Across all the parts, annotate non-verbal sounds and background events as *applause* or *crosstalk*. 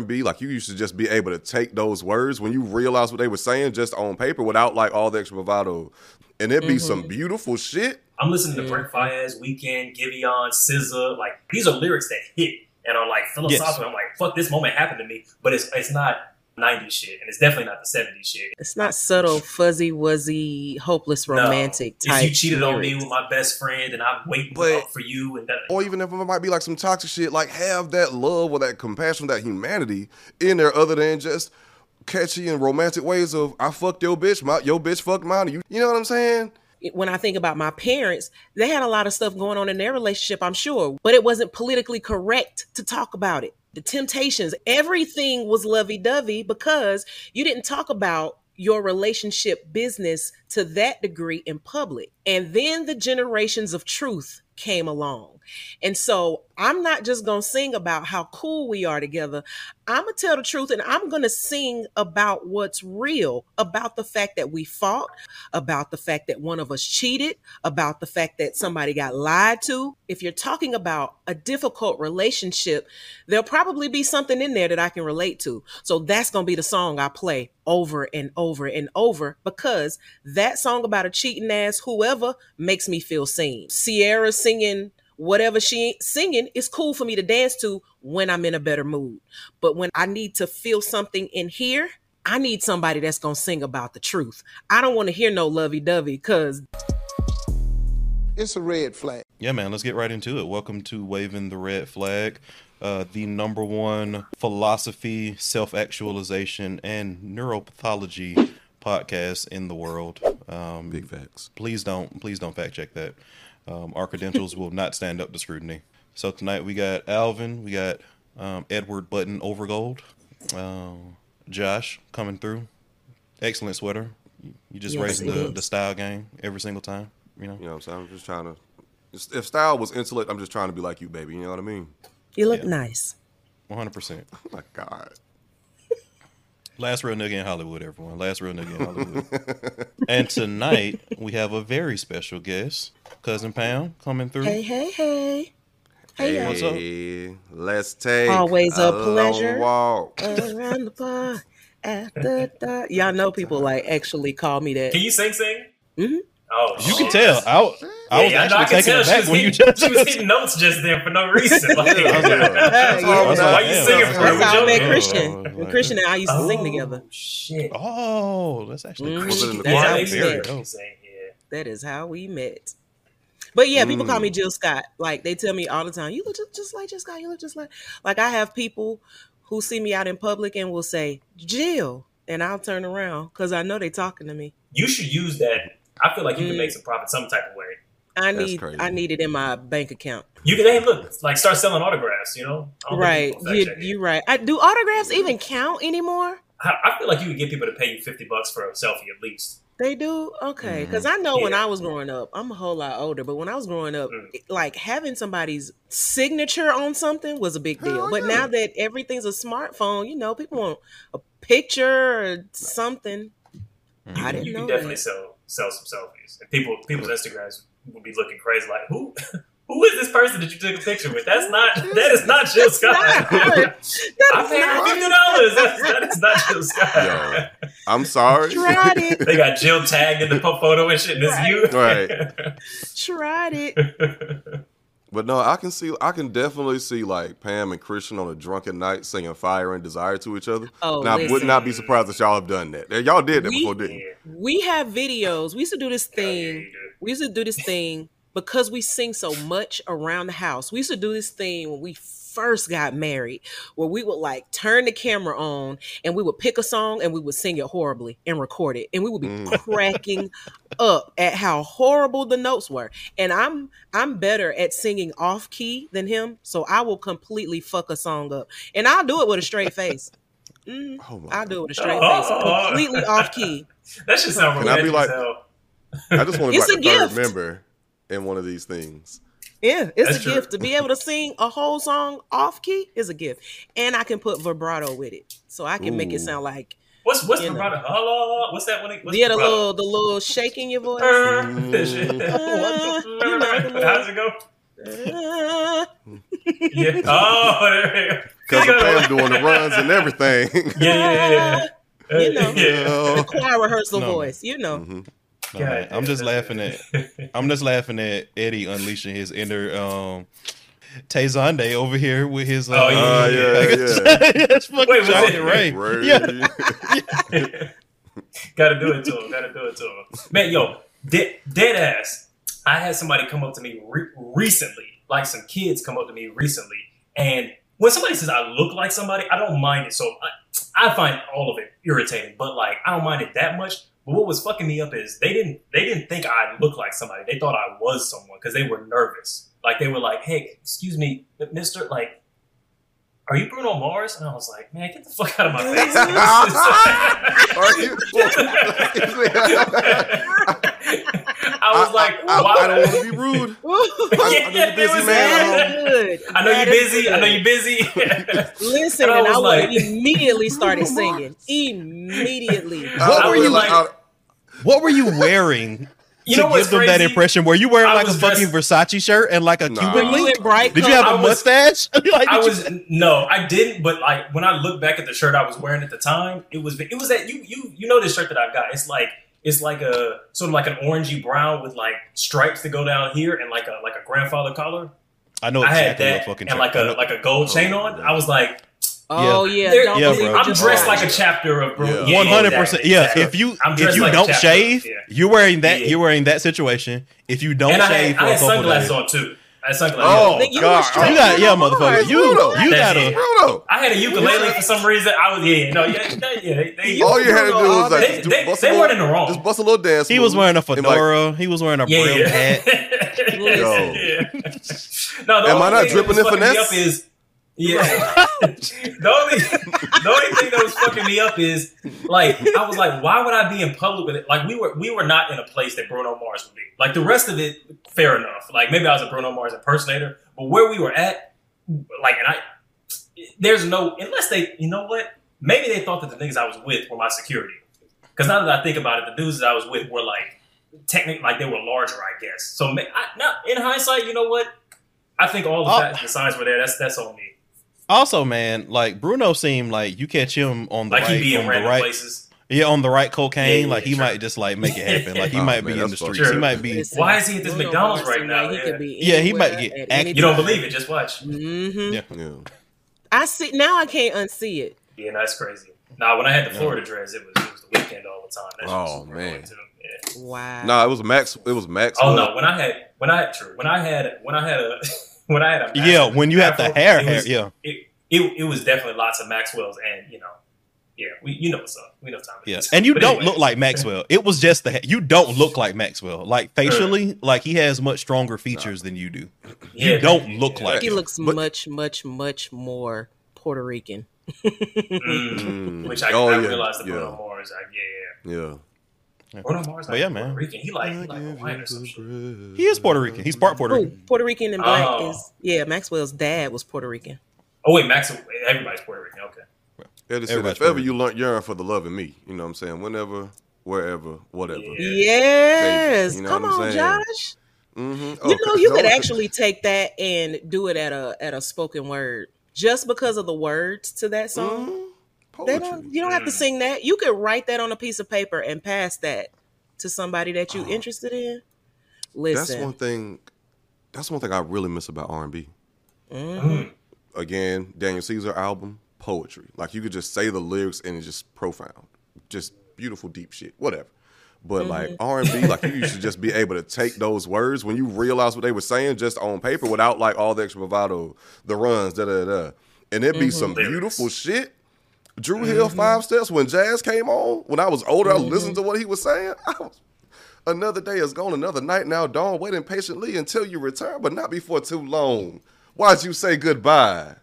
and B, like you used to just be able to take those words when you realize what they were saying just on paper without like all the extra bravado, and it'd be Mm-hmm. some beautiful shit. I'm listening to Brent Faiyaz, Weeknd, Giveon, SZA. Like these are lyrics that hit and are like philosophical. I'm like, fuck, this moment happened to me, but it's it's not 90s shit, and it's definitely not the 70s shit. It's not subtle, fuzzy, wuzzy, hopeless, No. romantic type. If you cheated on me with my best friend, and I'm waiting But- for you, and that. Or even if it might be like some toxic shit, like have that love or that compassion, that humanity in there, other than just catchy and romantic ways of I fucked your bitch, my your bitch fucked mine. You, you know what I'm saying? when I think about my parents, they had a lot of stuff going on in their relationship, I'm sure, but it wasn't politically correct to talk about it. The temptations, everything was lovey dovey because you didn't talk about your relationship business to that degree in public. And then the generations of truth came along. And so I'm not just going to sing about how cool we are together. I'm going to tell the truth and I'm going to sing about what's real, about the fact that we fought, about the fact that one of us cheated, about the fact that somebody got lied to. If you're talking about a difficult relationship, there'll probably be something in there that I can relate to. So that's going to be the song I play over and over and over because that song about a cheating ass whoever makes me feel seen. Ciara singing whatever she ain't singing is cool for me to dance to when I'm in a better mood. But when I need to feel something in here, I need somebody that's gonna sing about the truth. I don't want to hear no lovey dovey because It's a red flag. Yeah, man, let's get right into it. Welcome to Waving the Red Flag, uh, the number one philosophy, self actualization, and neuropathology podcast in the world. Um, Big facts. please don't please don't fact check that. Um, our credentials will not stand up to scrutiny. So tonight we got Alvin, we got um, Edward Button Overgold, uh, Josh coming through. Excellent sweater. You, you just Yes, raising the, is. the style game every single time. You know. You know what I'm saying? I'm just trying to. If style was intellect, I'm just trying to be like you, baby. You know what I mean? you look Yeah. nice. One hundred percent. *laughs* Oh my God. Last real nigga in Hollywood, everyone. Last real nigga in Hollywood. *laughs* and tonight we have a very special guest, cousin Pam, coming through. Hey, hey, hey. Hey, y'all. What's up? Let's take Always a long pleasure. walk. Around the bar after dark. Y'all know people like actually call me that. Can you sing, sing? Mhm. Oh, You shit. can tell. I, I Yeah, was yeah, I know, actually I can taken tell aback was, when you just. she was hitting notes just there for no reason. Like, *laughs* Yeah, I like, Yeah, why was you singing for That's her? how I met Oh, Christian. right. When Christian and I used to sing Oh, together. Shit. Oh, that's actually. Was it in the crazy. That's how we met. dope. That is how we met. But yeah, people call me Mm. Jill Scott. Like they tell me all the time, you look just, just like Jill Scott. You look just like. Like I have people who see me out in public and will say Jill, and I'll turn around because I know they're talking to me. You should use that. I feel like you can Mm. make some profit some type of way. I That's need crazy. I need it in my bank account. You can, hey, look, like start selling autographs. You know, I don't think Right. You you right. I, do autographs even count anymore? I, I feel like you could get people to pay you fifty bucks for a selfie at least. They do? Okay. Because I know when I was growing up, I'm a whole lot older, but when I was growing up, Mm. it- like having somebody's signature on something was a big deal. Hell But yeah. now that everything's a smartphone, you know, people want a picture or something. Mhm. I didn't you know can definitely that. sell sell some selfies, and people people's Instagrams will be looking crazy. Like who? *laughs* Who is this person that you took a picture with? That's not. That is not Jill Scott. not. *laughs* That I is paid her not fifty dollars. That is not Jill Scott. Yo. I'm sorry. *laughs* Tried it. They got Jill tagged in the photo and shit. And it's you. Right. Tried it. But no, I can see, I can definitely see like Pam and Christian on a drunken night singing "Fire and Desire" to each other. Oh, and I listen. would not be surprised if y'all have done that. Y'all did that We- before, didn't? We have videos. We used to do this Yeah, thing. You do. we used to do this thing because we sing so much around the house. We used to do this thing when we first got married where we would like turn the camera on and we would pick a song and we would sing it horribly and record it and we would be Mm. cracking up at how horrible the notes were and i'm i'm better at singing off key than him so i will completely fuck a song up and i'll do it with a straight face Mhm. Oh i'll do it with a straight Oh. face *laughs* completely off key That should sound Can I be like- as hell. I just want to be like a the third member in one of these things. Yeah, it's That's a true. gift to be able to sing a whole song off key is a gift, and I can put vibrato with it, so I can make it sound like What's what's You the know. Hello, what's that one? What's yeah, the vibrato? little the little shake in your voice. Uh, Mm. *laughs* that shit. *laughs* You *laughs* How's it go? Uh, Yeah. Oh, there we go. Cousin Pam doing the runs and everything. Yeah, yeah, yeah. yeah. You know. yeah. The choir rehearsal No. voice, you know. Mhm. No, God I'm just laughing at I'm just laughing at Eddie unleashing his inner um Tay Zonday over here with his uh, Oh, yeah, Uh, yeah, yeah. *laughs* That's fucking Wait, was Johnny it- Ray. Ray. Yeah. *laughs* gotta do it to him. Gotta do it to him. Man, yo, dead, dead ass. I had somebody come up to me re- recently, like some kids come up to me recently, and when somebody says I look like somebody, I don't mind it. So I, I find all of it irritating, but like I don't mind it that much. But what was fucking me up is they didn't they didn't think I looked like somebody. They thought I was someone because they were nervous. Like they were like, "Hey, excuse me, Mister, like." Are you Bruno Mars? And I was like, man, get the fuck out of my face. *laughs* *laughs* Are you? *laughs* I like, I, why? *laughs* I don't want to be rude. I, I know you're busy, was man. That is good. I know That you're is busy. I know you're busy. *laughs* Listen, And I and I, was like- immediately started singing. Immediately. I What were you like, I- What were you wearing *laughs* you to know give them that impression? Were you wearing I like a was fucking Versace shirt and like a Nah. Cuban Were link? in bright Did you have a I was- mustache? like, I did you- was no, I didn't. But like when I look back at the shirt I was wearing at the time, it was it was that you you you know this shirt that I've got. It's like it's like a sort of like an orangey brown with like stripes that go down here and like a like a grandfather collar. I know I had exactly that what fucking and like shirt- I a know- like a gold chain Oh, on. man. I was like, Oh yeah, there- don't Yeah, bro. I'm dressed like a chapter of Bruno. Yeah. Yeah, One hundred percent. Yeah. exactly. If you I'm if you like don't shave, yeah. you're wearing that. Yeah. You're wearing that situation. If you don't and I shave had, for I a had couple sunglasses days, on too. I had sunglasses. Oh, on. You God. was oh, straight you got yeah, motherfucker. You Bruno. you That's got it. a Bruno. I had a ukulele for some reason. I was yeah, no, yeah, *laughs* yeah, yeah. They, they, All you had to do was like they, just they, bust a they little- weren't in the wrong. Just bust a little dance. he was move, wearing a and, like, fedora. he was wearing a yeah, brim yeah. hat. Yo. *laughs* No, the Am I only not thing dripping that was in fucking me finesse? is yeah. *laughs* the only the only thing that was fucking me up is like I was like, why would I be in public with it? Like we were we were not in a place that Bruno Mars would be. Like the rest of it, fair enough. Like maybe I was a Bruno Mars impersonator, but where we were at, like, and I, there's no unless they, you know what? Maybe they thought that the niggas I was with were my security. Because now that I think about it, the dudes that I was with were like technically like they were larger, I guess. So I, now in hindsight, you know what? I think all the, Oh. facts, the signs were there. That's that's on me. Also, man, like Bruno seemed like you catch him on the Like right, he be in random right, places. yeah, on the right cocaine. Yeah, yeah, like he true. might just like make it happen. Like he *laughs* Oh, might man, be in the that's streets. fucking He might be. Why is he at this Bruno McDonald's right now? like He Yeah. could be Yeah, he might get at active. You don't believe it? Just watch. Mhm. Yeah. Yeah. I see now. I can't unsee it. Yeah, that's crazy. Nah, when I had the Florida dreads, it was it was the Weeknd all the time. That Oh, super man. Yeah. Wow. Nah, it was Max. It was Max. Oh no, when I had when I had true when I had when I had a *laughs* when I had a Yeah, when you have the hair, it hair, yeah. it, it it was definitely lots of Maxwell's and you know, yeah, we you know what's up. We know time. it Yeah, and you But don't anyways. look like Maxwell. It was just the you don't look like Maxwell. Like facially, like he has much stronger features than you do. Yeah, don't yeah, look yeah. like he it. looks But- much, much, much more Puerto Rican. Mm, Mm. which I, Oh, I yeah, realized the yeah. Bruno Mars. I, yeah, Yeah. Yeah. Bruno Mars. But Like yeah, Puerto man. Rican. He like he like Hawaiian or some. He is Puerto Rican. He's part Puerto Ooh, Rican. Puerto Rican and black Oh. is yeah. Maxwell's dad was Puerto Rican. Oh wait, Max. Everybody's Puerto Rican. Okay. Eddie said, Everybody's if ever you learn yearn for the love of me, you know what I'm saying? Whenever, wherever, whatever. Yes, You know come what I'm on, saying? Josh. Mm-hmm. You know you could actually take that and do it at a at a spoken word just because of the words to that song. Mm-hmm. They Poetry. don't, you don't have to Mm. sing that. You could write that on a piece of paper and pass that to somebody that you Oh. interested in. Listen, that's one thing. That's one thing I really miss about R&B. Mhm. Mm. Again, Daniel Caesar album, poetry. Like you could just say the lyrics and it's just profound, just beautiful, deep shit, whatever. But like R&B, like you used to just be able to take those words when you realize what they were saying just on paper without like all the extra bravado, the runs, da da da, and it'd be some Lyrics. beautiful shit. Dru Hill mm-hmm. five steps when Jazz came on. When I was older, I mm-hmm. listened to what he was saying. *laughs* I was, another day is gone, another night now dawn, waiting patiently until you return, but not before too long. Why'd you say goodbye?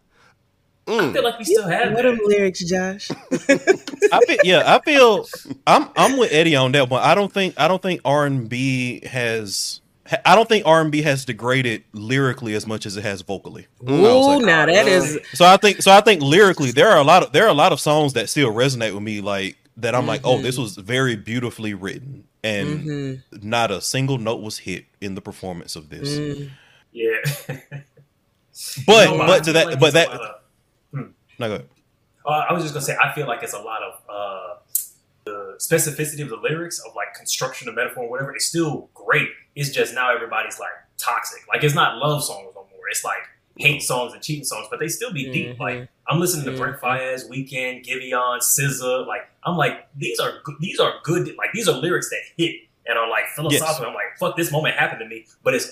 I feel like we mm. still have what them lyrics, Josh? *laughs* I feel, yeah, I feel I'm I'm with Eddie on that one. I don't think I don't think R and B has I don't think R and B has degraded lyrically as much as it has vocally. I Ooh, like, now that is So I think so I think lyrically there are a lot of there are a lot of songs that still resonate with me like that I'm like, oh, this was very beautifully written and not a single note was hit in the performance of this. Mm. Yeah. *laughs* But No, I but to that like but that lot of- No, go. Uh, I was just gonna say, I feel like it's a lot of uh, the specificity of the lyrics of like construction of metaphor or whatever. It's still great. It's just now everybody's like toxic. Like it's not love songs no more. It's like hate songs and cheating songs, but they still be deep. Mhm. Like I'm listening to Brent Faiyaz, Weeknd, Giveon, SZA. Like I'm like these are good, these are good. Like these are lyrics that hit and are like philosophical. I'm like fuck, this moment happened to me, but it's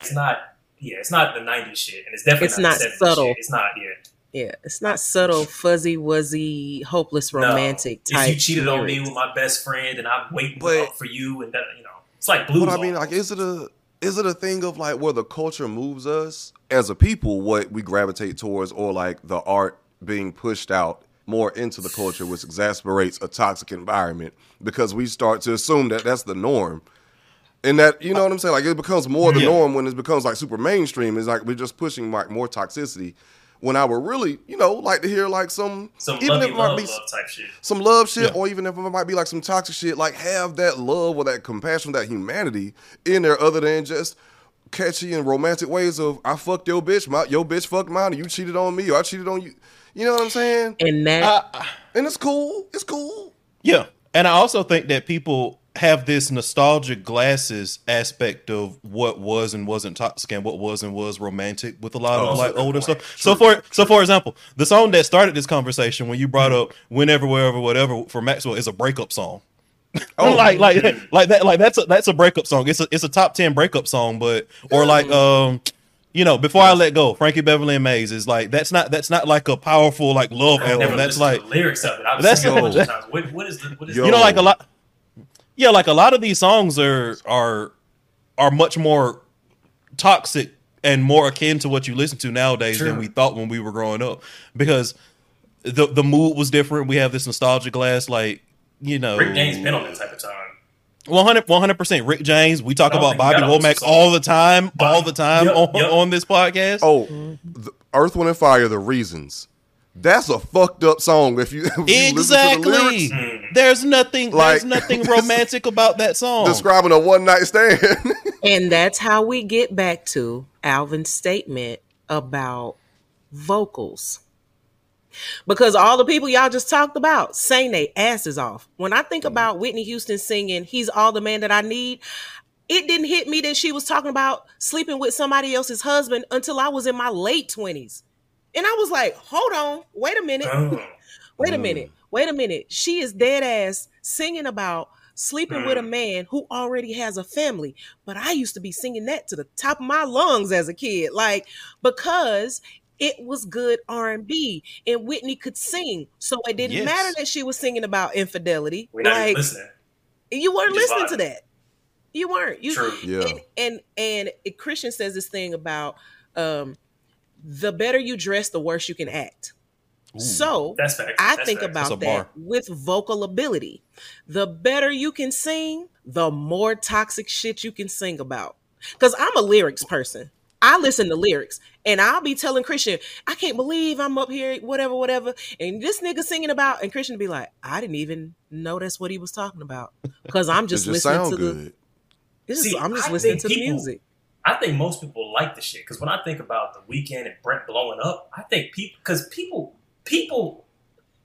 It's not. Yeah, it's not the '90s shit, and it's definitely It's not, not the 70s subtle. Shit. It's not. Yeah, Yeah, it's not subtle, fuzzy, wuzzy, hopeless, No. romantic If you cheated on me with my best friend, and I'm waiting But- up for you, and that you know, it's like blues. But I mean, like, is it a is it a thing of like where the culture moves us as a people, what we gravitate towards, or like the art being pushed out more into the culture, which exasperates a toxic environment because we start to assume that that's the norm. And that you know what I'm saying, like it becomes more the Yeah. norm when it becomes like super mainstream. It's like we're just pushing like more toxicity. When I would really, you know, like to hear like some, some even if it might love, be love type shit. some love shit, Yeah. or even if it might be like some toxic shit, like have that love or that compassion, that humanity in there, other than just catchy and romantic ways of I fucked your bitch, my your bitch fucked mine, and you cheated on me, or I cheated on you. You know what I'm saying? and that And it's cool. It's cool. Yeah. And I also think that people have this nostalgic glasses aspect of what was and wasn't toxic and what was and was romantic with a lot Oh, of like older point. stuff. So for so for example, the song that started this conversation when you brought up whenever, wherever, whatever for Maxwell is a breakup song. Oh. *laughs* like like like that like that's a that's a breakup song. It's a it's a top ten breakup song, but or like um you know, before I let go, Frankie Beverly and Maze is like that's not that's not like a powerful like love I've never anthem. That's like the lyrics of it. I've That's- seen it a bunch Yo. of times. What, what is the what is Yo. you know like a lot yeah like a lot of these songs are are are much more toxic and more akin to what you listen to nowadays than we thought when we were growing up. Because the the mood was different. We have this nostalgia glass like you know. Rick James been on that type of time. 100 percent Rick James. We talk I about Bobby got Womack all the time all the time Yup, on, yup. on this podcast. Oh, the Earth, Wind, and Fire, The Reasons. That's a fucked up song. If you, *laughs* if you listen to the exactly lyrics, mm. there's nothing Like- there's nothing *laughs* romantic about that song describing a one night stand. *laughs* And that's how we get back to Alvin's statement about vocals. Because all the people y'all just talked about sang their asses off. When I think mm. about Whitney Houston singing, He's All the Man That I Need, it didn't hit me that she was talking about sleeping with somebody else's husband until I was in my late 20s. And I was like, hold on, wait a minute. Boom. *laughs* Wait a Mm. minute. Wait a minute. She is dead ass singing about sleeping with a Mm. man who already has a family. But I used to be singing that to the top of my lungs as a kid, like because it was good R&B and Whitney could sing. So it didn't Yes. matter that she was singing about infidelity. We're not even like listening. you weren't just listening to that. You weren't. You True. Yeah. and and and it- Christian says this thing about um the better you dress, the worse you can act. So That's fact. I That's think a about that with vocal ability. The better you can sing, the more toxic shit you can sing about. Because I'm a lyrics person. I listen to lyrics and I'll be telling Christian, I can't believe I'm up here, whatever, whatever. And this nigga singing about, and Christian be like, I didn't even know that's what he was talking about. Because I'm *laughs* just just listening to the good. this is, See, I'm just I listening to the music. I think most people like the shit because when I think about the Weeknd and Brent blowing up, I think people because people people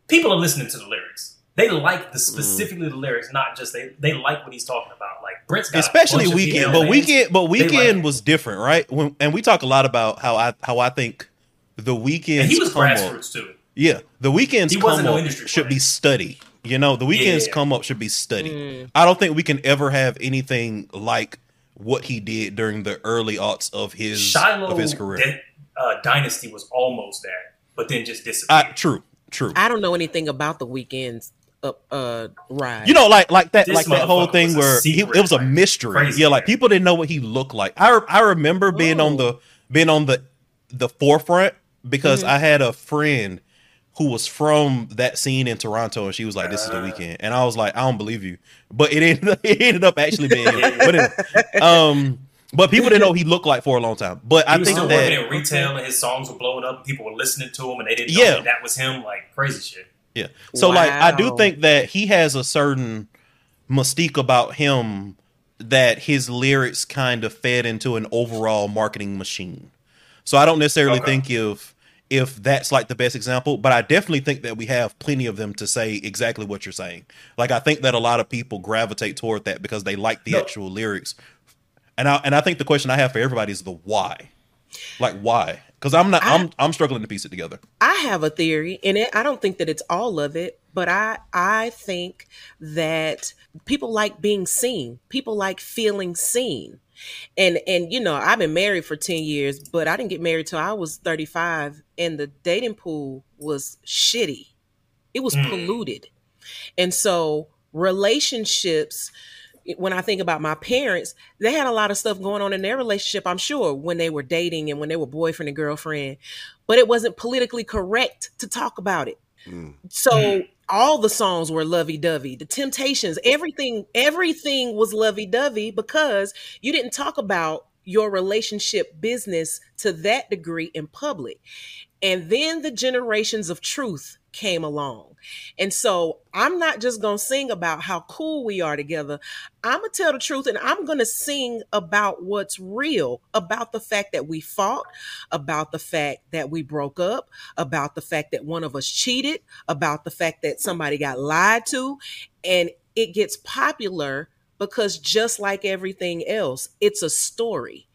people are listening to the lyrics. They like the specifically the lyrics, not just they they like what he's talking about. Like Brent's got a especially bunch Weeknd female but Weeknd but Weeknd like was different right when, and we talk a lot about how i how i think the Weeknd he was come up too. yeah the Weeknd's He come wasn't no up industry should be studied you know the Weeknd's Yeah. come up should be studied Mm. i don't think we can ever have anything like what he did during the early aughts of his Shiloh of his career Di- uh, Dynasty was almost that, but then just disappeared. I, true true I don't know anything about the Weeknd's up uh ride. You know, like like that, This like that whole thing was a where he, it was a like, mystery. crazy yeah, like people didn't know what he looked like. I I remember being on Oh. the being on the the forefront because Mm-hmm. I had a friend who was from that scene in Toronto, and she was like, "This is the Weeknd," and I was like, "I don't believe you," but it ended up, *laughs* it ended up actually being. him. but it, um, but people didn't know he looked like for a long time. But I was think still that working in retail, and his songs were blowing up. and People were listening to him, and they didn't know Yeah. that, that was him. Like crazy shit. Yeah. So like I do think that he has a certain mystique about him that his lyrics kind of fed into an overall marketing machine. So I don't necessarily Okay. think if if that's like the best example, but I definitely think that we have plenty of them to say exactly what you're saying. Like I think that a lot of people gravitate toward that because they like the No. actual lyrics. And I and I think the question I have for everybody is the why. Like why? Because I'm not I, am I'm struggling to piece it together. I have a theory, and it, I don't think that it's all of it, but I I think that people like being seen. People like feeling seen. And and you know, I've been married for 10 years, but I didn't get married till I was 35 and the dating pool was shitty. It was Mm. polluted. And so relationships when I think about my parents, they had a lot of stuff going on in their relationship, I'm sure, when they were dating and when they were boyfriend and girlfriend, but it wasn't politically correct to talk about it. So all the songs were lovey-dovey. The Temptations, everything everything was lovey-dovey because you didn't talk about your relationship business to that degree in public. And then the generations of truth came along. And so I'm not just going to sing about how cool we are together. I'm going to tell the truth and I'm going to sing about what's real, about the fact that we fought, about the fact that we broke up, about the fact that one of us cheated, about the fact that somebody got lied to. And it gets popular because just like everything else, it's a story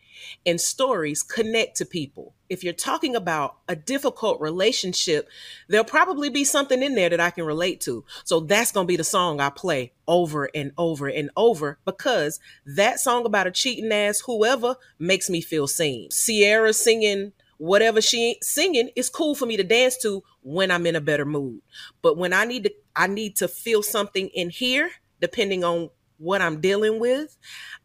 and stories connect to people. If you're talking about a difficult relationship, there'll probably be something in there that I can relate to. So that's going to be the song I play over and over and over because that song about a cheating ass whoever makes me feel seen. Ciara singing whatever she singing is cool for me to dance to when I'm in a better mood. But when I need to I need to feel something in here depending on what I'm dealing with,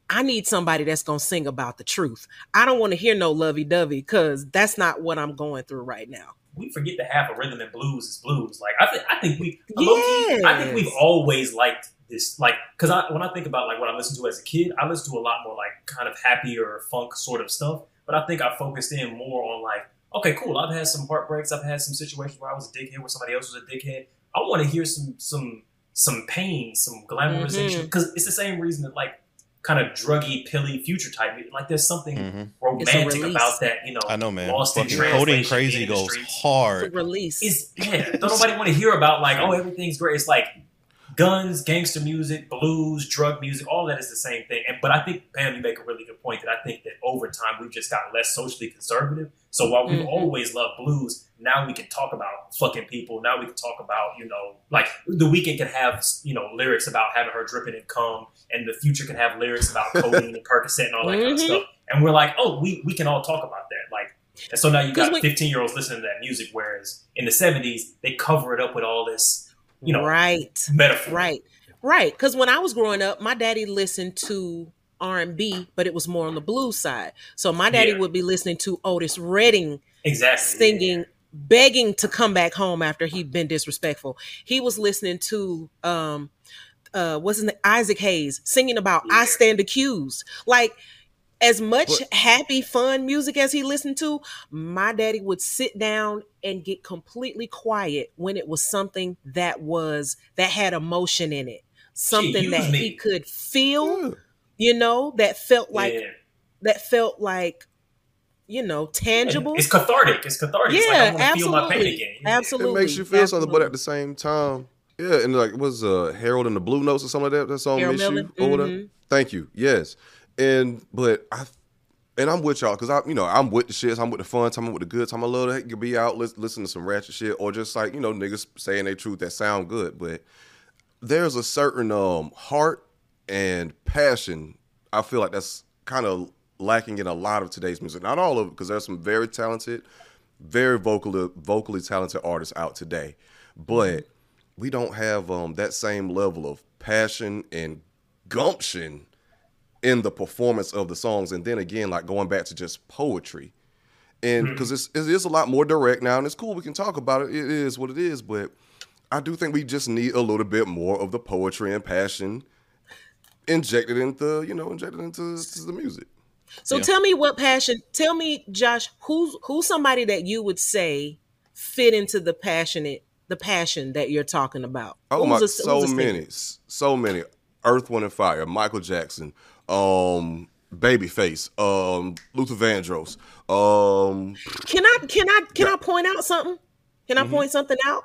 I need somebody that's going to sing about the truth. I don't want to hear no lovey dovey because that's not what I'm going through right now. we forget that half a rhythm and blues is blues. Like I think I think we low-key, I think we've always liked this. Like because I when I think about like what I listened to as a kid, I listened to a lot more like kind of happier funk sort of stuff. But I think I focused in more on like okay, cool. I've had some heartbreaks. I've had some situations where I was a dickhead, where somebody else was a dickhead. I want to hear some some some pain, some glamorization mm-hmm. because it's the same reason that like kind of druggy, pilly, future type. Like there's something Mhm. romantic about that. You know, I know, man. Lost in translation, Codeine Crazy the goes streets. It's a hard. release. is yeah. Don't nobody want to hear about like oh everything's great. It's like guns, gangster music, blues, drug music. All that is the same thing. And but I think Pam, you make a really good point that I think that over time we've just gotten less socially conservative. So while we've Mhm. always loved blues, now we can talk about fucking people. Now we can talk about you know like the Weeknd can have you know lyrics about having her dripping in cum, and the future can have lyrics about *laughs* codeine and Percocet and all that kind of Mhm. stuff. And we're like, oh, we we can all talk about that. Like and so now you 'Cause got we- 15 year olds listening to that music, whereas in the 70s, they cover it up with all this, you know, right. metaphor. Right. Right. Because when I was growing up, my daddy listened to R and B, but it was more on the blues side. So my daddy Yeah. would be listening to Otis Redding Exactly. singing, begging to come back home after he'd been disrespectful. He was listening to um uh his name? Isaac Hayes singing about I stand accused. Like as much But- happy fun music as he listened to, my daddy would sit down and get completely quiet when it was something that was that had emotion in it. Something that me. he could feel, Yeah. you know, that felt like Yeah. that felt like you know, tangible. It's cathartic. It's cathartic. it's like I Yeah, want to feel my pain absolutely. again. Absolutely. It makes you feel something, but at the same time, yeah, and like was uh Harold and the Blue Notes or something like that. That song Harold Miss Melvin? You or whatever. Mhm. Thank you. Yes, and but I. And I'm with y'all because I, you know, I'm with the shits. I'm with the fun time. I'm with the good time. I love to get- be out, listen, listen to some ratchet shit, or just like you know, niggas saying their truth that sound good. But there's a certain um heart and passion. I feel like that's kind of lacking in a lot of today's music. Not all of it, because there's some very talented, very vocally vocally talented artists out today, but we don't have um that same level of passion and gumption in the performance of the songs. And then again, like going back to just poetry. and because it's it is a lot more direct now, and it's cool. We can talk about it. It is what it is, but I do think we just need a little bit more of the poetry and passion injected into you know injected into the music. So Yeah. tell me what passion. Tell me, Josh, who's who's somebody that you would say fit into the passionate the passion that you're talking about? Oh Who's my, a- so many, so many. Earth, Wind and Fire, Michael Jackson, um, Babyface, um, Luther Vandross, um, Can I can I can I point out something? Can I Mm-hmm. point something out?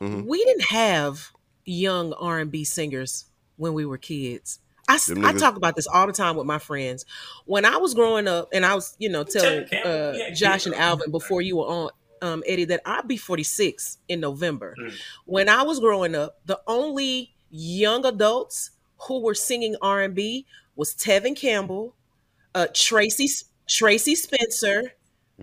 We didn't have young R and B singers when we were kids. I, s- Them I talk about this all the time with my friends. When I was growing up, and I was, you know, telling uh, Josh and Alvin before you were on, um, Eddie, that I'd be 46 in November. Mm. When I was growing up, the only young adults who were singing R and B was Tevin Campbell, uh, Tracy Tracie Spencer.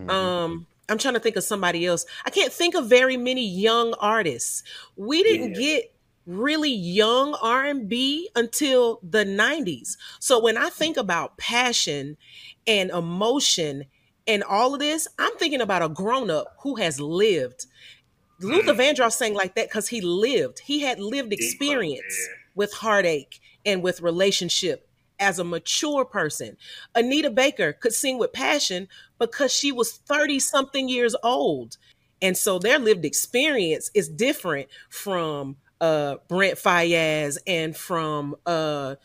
Um, I'm trying to think of somebody else. I can't think of very many young artists. We didn't Yeah. get really young R&B until the 90s. So when I think about passion and emotion and all of this, I'm thinking about a grown-up who has lived. Luther mm-hmm. Vandross sang like that because he lived. He had lived experience with heartache and with relationship as a mature person. Anita Baker could sing with passion because she was 30 something years old. And so their lived experience is different from uh Brent Faiyaz and from uh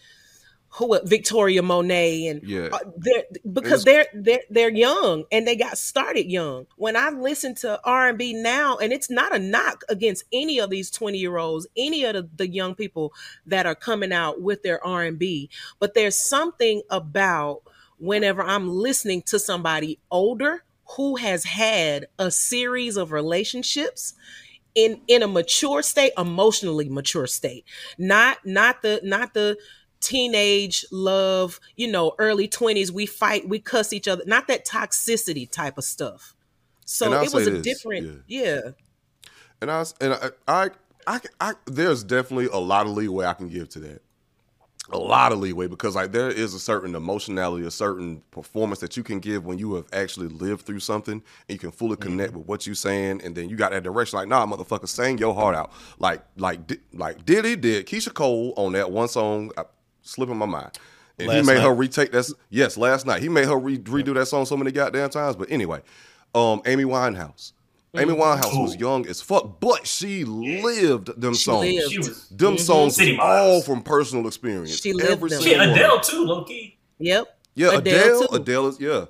who Victoria Monet and Yeah. uh, they're because they're they're they're young and they got started young. When I listen to R and B now, and it's not a knock against any of these twenty year olds, any of the, the young people that are coming out with their R and B, but there's something about whenever I'm listening to somebody older who has had a series of relationships in in a mature state emotionally mature state not not the not the teenage love you know early 20s we fight we cuss each other not that toxicity type of stuff so it was a this, different yeah. and I and I, I, I, I, there's definitely a lot of leeway I can give to that. A lot of leeway because like there is a certain emotionality, a certain performance that you can give when you have actually lived through something and you can fully connect with what you're saying, and then you got that direction. Like, nah, motherfucker, sing your heart out. Like, like, Di- like Diddy did Keyshia Cole on that one song. I, slipping my mind. And he Last made her retake that. Yes, last night he made her re- redo that song so many goddamn times. But anyway, um, Amy Winehouse. Amy Winehouse was young as fuck, but she lived them She songs. lived. She was Them mhm. songs City all from personal experience. She lived Every them. Shit. Adele too, low key. yep Yeah, Adele. too. Adele is yeah.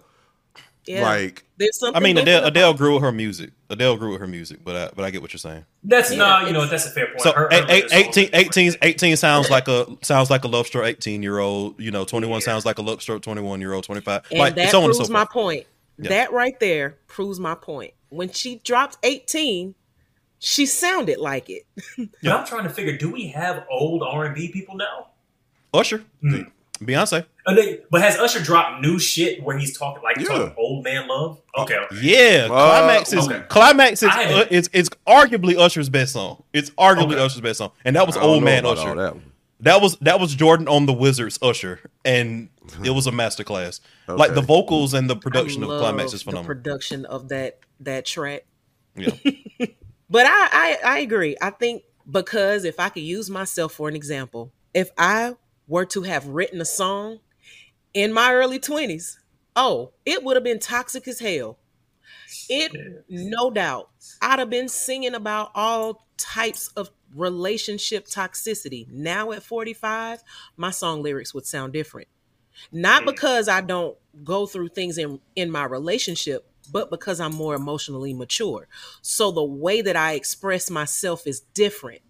yeah Like there's something I mean, Adele, Adele grew her music. Adele grew her music, but I, but I get what you're saying. That's Yeah, no, you know that's a fair point. So Her- her eight- eight- other songs 18, 18, 18 sounds like a sounds like a love stroke 18 year old. You know, 21 Yeah. sounds like a love stroke 21 year old, 25. and like that so on and proves so my point Yeah. that right there proves my point when she dropped 18 she sounded like it *laughs* But I'm trying to figure: Do we have old R and B people now? Usher, Hmm. Beyonce. They- but has Usher dropped new shit where he's talking like Yeah. talking old man love? Okay, okay. Yeah, Uh, climax is okay. climax is uh, it's it's arguably Usher's best song. It's arguably Okay. Usher's best song, and that was I old man Usher. that. That was that was Jordan on the Wizards Usher, and it was a masterclass. Like the vocals and the production I of climax love is the phenomenal. production of that that track yeah, *laughs* But I, I I agree. I think because if I could use myself for an example, if I were to have written a song in my early 20s, oh, it would have been toxic as hell. It no doubt. I'd have been singing about all types of relationship toxicity. Now at 45, my song lyrics would sound different. Not because I don't go through things in in my relationship, but because I'm more emotionally mature. So the way that I express myself is different.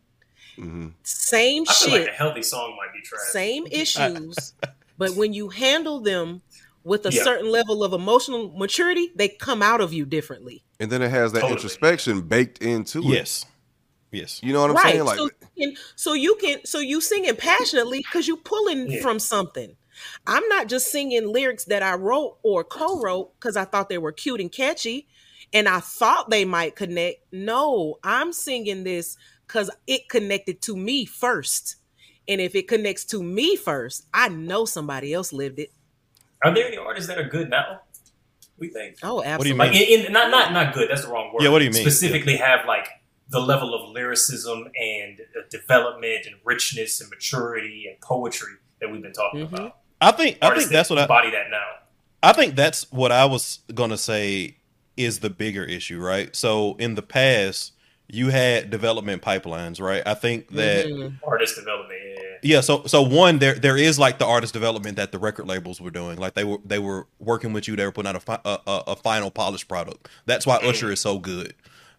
Mhm. Same I shit, like a healthy song might be trash. same *laughs* issues, but when you handle them with a Yeah. certain level of emotional maturity, they come out of you differently. And then it has that Totally. introspection baked into it. yes, yes. You know what I'm right. saying? Like so, you can, so you can so you singing passionately because you're pulling Yeah. from something. I'm not just singing lyrics that I wrote or co-wrote because I thought they were cute and catchy and I thought they might connect. No, I'm singing this because it connected to me first. And if it connects to me first, I know somebody else lived it. Are there any artists that are good now? We think. Oh, do you absolutely. mean? Like in, in not not not good. That's the wrong word. Yeah, what do you mean? Specifically, have like the level of lyricism and uh, development and richness and maturity and poetry that we've been talking Mhm. about. I think I think that's what I embody that now. I think that's what I was gonna say is the bigger issue, right? So in the past, you had development pipelines, right? I think that Mhm. Artist development. Yeah. yeah. So so one there there is like the artist development that the record labels were doing, like they were they were working with you, they were putting out a fi- a, a, a final polished product. That's why Usher is so good.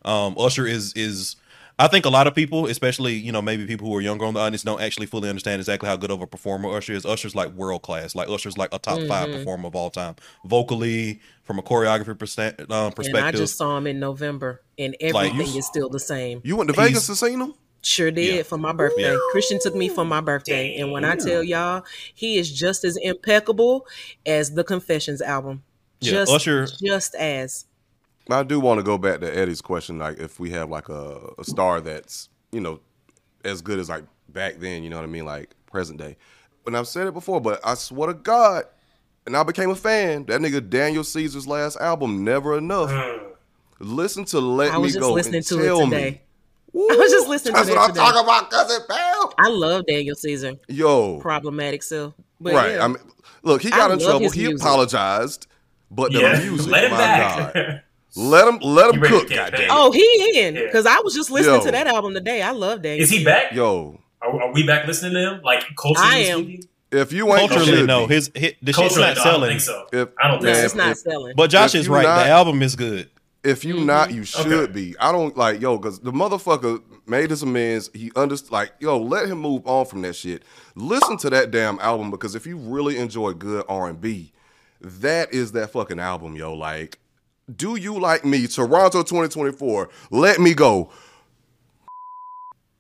Um, Usher is is I think a lot of people, especially you know maybe people who are younger on the audience, don't actually fully understand exactly how good of a performer Usher is. Usher's like world class. Like Usher's like a top five Mhm. performer of all time, vocally from a choreography persta- uh, And I just saw him in November, and Like, everything you- is still the same. You went to He's- Vegas to see him? Sure did Yeah. for my birthday. Yeah. Christian took me for my birthday, and when I tell y'all, he is just as impeccable as the Confessions album. Yeah, Just, Usher- just as. I do want to go back to Eddie's question, like if we have like a, a star that's you know as good as like back then, you know what I mean, like present day. And I've said it before, but I swear to God, and I became a fan. That nigga Daniel Caesar's last album, Never Enough. Mm. Listen to Let I Me was just Go listening and to tell it me. today. I was just listening to That's that what I'm talking about, cousin pal. I love Daniel Caesar. Yo, Problematic self. But right? yeah. I mean, look, he I got in trouble. He music. apologized, but the Yeah. music, Let him my back. God, *laughs* let him let him cook. Goddamn. oh, he in Yeah. because I was just listening Yo. to that album today. I love that. Is he back? Yo, Are, are we back listening to him? Like culturally I am. speaking? if you ain't Culturally, should no, be. his hit the shit's not no, I don't selling. think so. If- I don't think Man, it's not if- selling. But Josh If is right. not- the album is good. If you Mm-hmm. not, you should Okay. be. I don't like yo because the motherfucker made his amends. He understood. Like yo, let him move on from that shit. Listen to that damn album because if you really enjoy good R and B, that is that fucking album, yo. Like, do you like me? Toronto 2024. Let me go.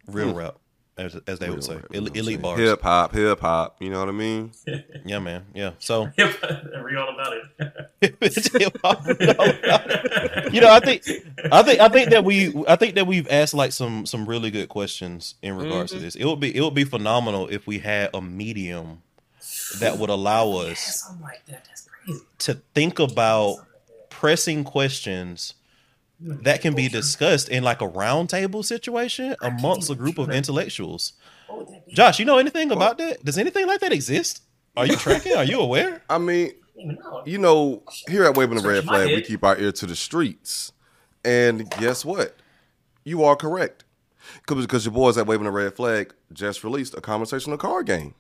Real rap, as, as they would say. Elite, elite bars. Hip hop, hip hop. You know what I mean? *laughs* Yeah, man. Yeah. So *laughs* Read all about it. *laughs* you know, I think, I think, I think that we, I think that we've asked like some some really good questions in regards to mm-hmm. this. It would be, it would be phenomenal if we had a medium that would allow us Something like that. That's crazy. to think about pressing questions that can be discussed in like a roundtable situation amongst a group of intellectuals. What would that be? Josh, you know anything about that? Does anything like that exist? Are you tracking? Are you aware? *laughs* I mean, I don't even know. you know, here at Waving the Red Flag, we keep our ear to the streets. And guess what? You are correct. Because your boys at Waving the Red Flag just released a conversational card game.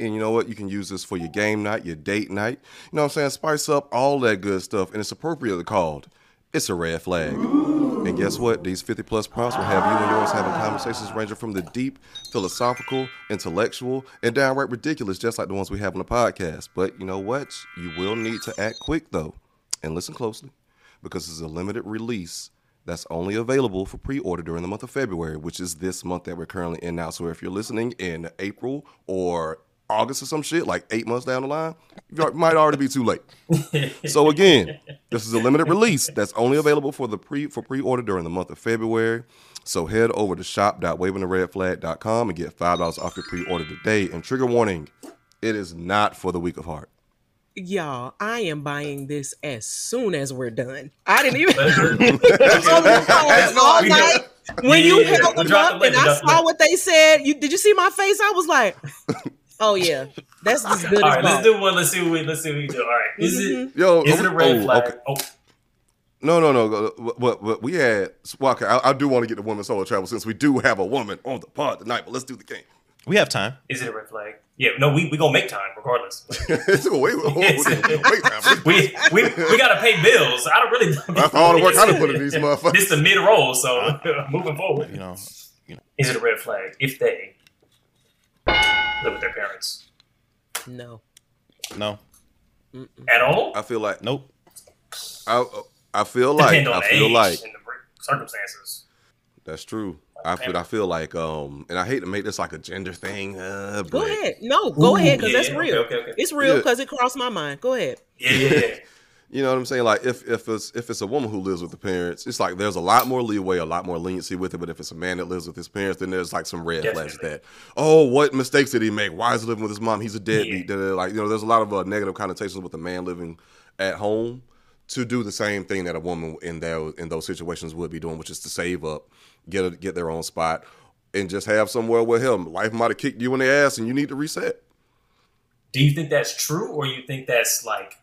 And you know what? You can use this for your game night, your date night. You know what I'm saying? Spice up all that good stuff. And it's appropriately called It's a Red Flag. And guess what? These 50 plus prompts will have you and yours having conversations ranging from the deep, philosophical, intellectual, and downright ridiculous, just like the ones we have on the podcast. But you know what? You will need to act quick though, and listen closely, because it's a limited release that's only available for pre-order during the month of February, which is this month that we're currently in now. So if you're listening in April or August or some shit, like eight months down the line, you might already be too late. So again, this is a limited release that's only available for the pre for pre-order during the month of February. So head over to shop.wavingtheredflag.com and get five dollars off your pre-order today. And trigger warning, it is not for the weak of heart. Y'all, I am buying this as soon as we're done. I didn't even Let's- I was on the phone all We- night. When Yeah, you yeah, yeah. held them up the and link, I saw what they said, you did you see my face? I was like, *laughs* "Oh yeah, that's as good All as right, bought." let's do one. Let's see what we let's see what we do. All right, is it Yo, is it a red oh, flag? okay. Oh, No, no, no. But, but, but we had. Well, okay, I, I do want to get the woman solo travel since we do have a woman on the pod tonight. But let's do the game. We have time. is it a red flag? Yeah, no, we we gonna make time regardless. So wait, wait, wait, wait, wait, we we we gotta pay bills. I don't really. That's all the work I done put in these motherfuckers. This the mid roll, so moving forward, You know, you know. is it a red flag if they live with their parents No. No, at all? I feel like nope. I, I feel like Depend on I feel age like and the circumstances. that's true. I feel I feel like um, and I hate to make this like a gender thing. Uh, Go ahead. No, go Ooh, ahead because yeah, that's okay, real. okay, okay. It's real Yeah. because it crossed my mind. Go ahead. Yeah, yeah, yeah. You know what I'm saying? Like if if it's if it's a woman who lives with the parents, it's like there's a lot more leeway, a lot more leniency with it. But if it's a man that lives with his parents, then there's like some red flags that oh, what mistakes did he make? Why is he living with his mom? He's a deadbeat. Yeah. Like you know, there's a lot of uh, negative connotations with a man living at home to do the same thing that a woman in those in those situations would be doing, which is to save up, get a, get their own spot, and just have somewhere with him. Life might have kicked you in the ass, and you need to reset. Do you think that's true, or you think that's like,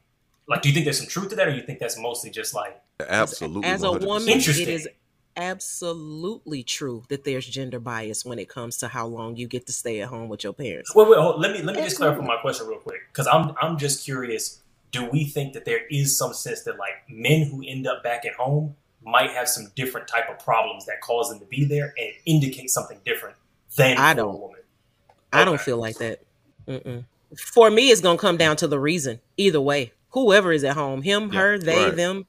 like, do you think there's some truth to that, or you think that's mostly just like, Absolutely, As a 100%. woman, It is absolutely true that there's gender bias when it comes to how long you get to stay at home with your parents. wait, wait, hold, let me let me just clarify my question real quick, because I'm I'm just curious. Do we think that there is some sense that like men who end up back at home might have some different type of problems that cause them to be there and indicate something different than I don't. woman? I don't feel like that. Mm-mm. For me, it's gonna come down to the reason. Either way, whoever is at home, him, her, they, right. them,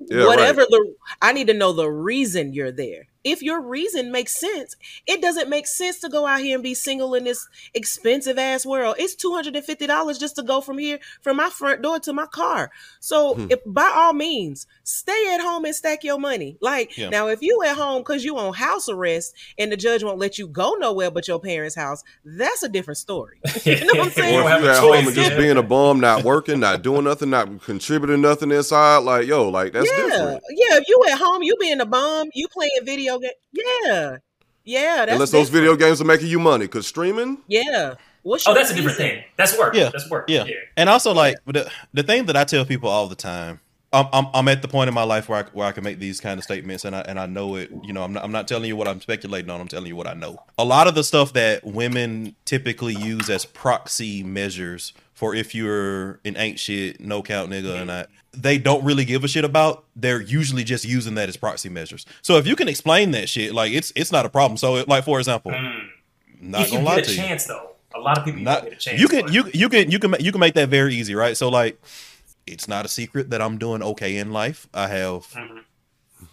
Yeah, whatever the. I need to know the reason you're there. If your reason makes sense, it doesn't make sense to go out here and be single in this expensive ass world. It's two hundred and fifty dollars just to go from here, from my front door to my car. So, Hmm. if, by all means, stay at home and stack your money. Like Yeah. now, if you at home because you on house arrest and the judge won't let you go nowhere but your parents' house, that's a different story. *laughs* you know what I'm saying? Or don't if you at home and just yeah. being a bum, not working, not doing nothing, not contributing nothing inside, like yo, like that's yeah, different. yeah. If you at home, you being a bum, you playing video game. Yeah, yeah. That's Unless those different. video games are making you money, because streaming, Yeah. What's Oh, your that's a different thing. That's work. Yeah. that's work. Yeah. And also like the the thing that I tell people all the time, I'm, I'm I'm at the point in my life where I where I can make these kind of statements and I and I know it. You know, I'm not I'm not telling you what I'm speculating on. I'm telling you what I know. A lot of the stuff that women typically use as proxy measures for if you're an ain't shit, no count nigga, and I, they don't really give a shit about. They're usually just using that as proxy measures. So if you can explain that shit, like it's it's not a problem. So like for example, Mm. not if you gonna lie get to a you chance, though, a lot of people you not don't get a chance. you can but- you you can you can you can make that very easy right so like it's not a secret that i'm doing okay in life i have Mhm.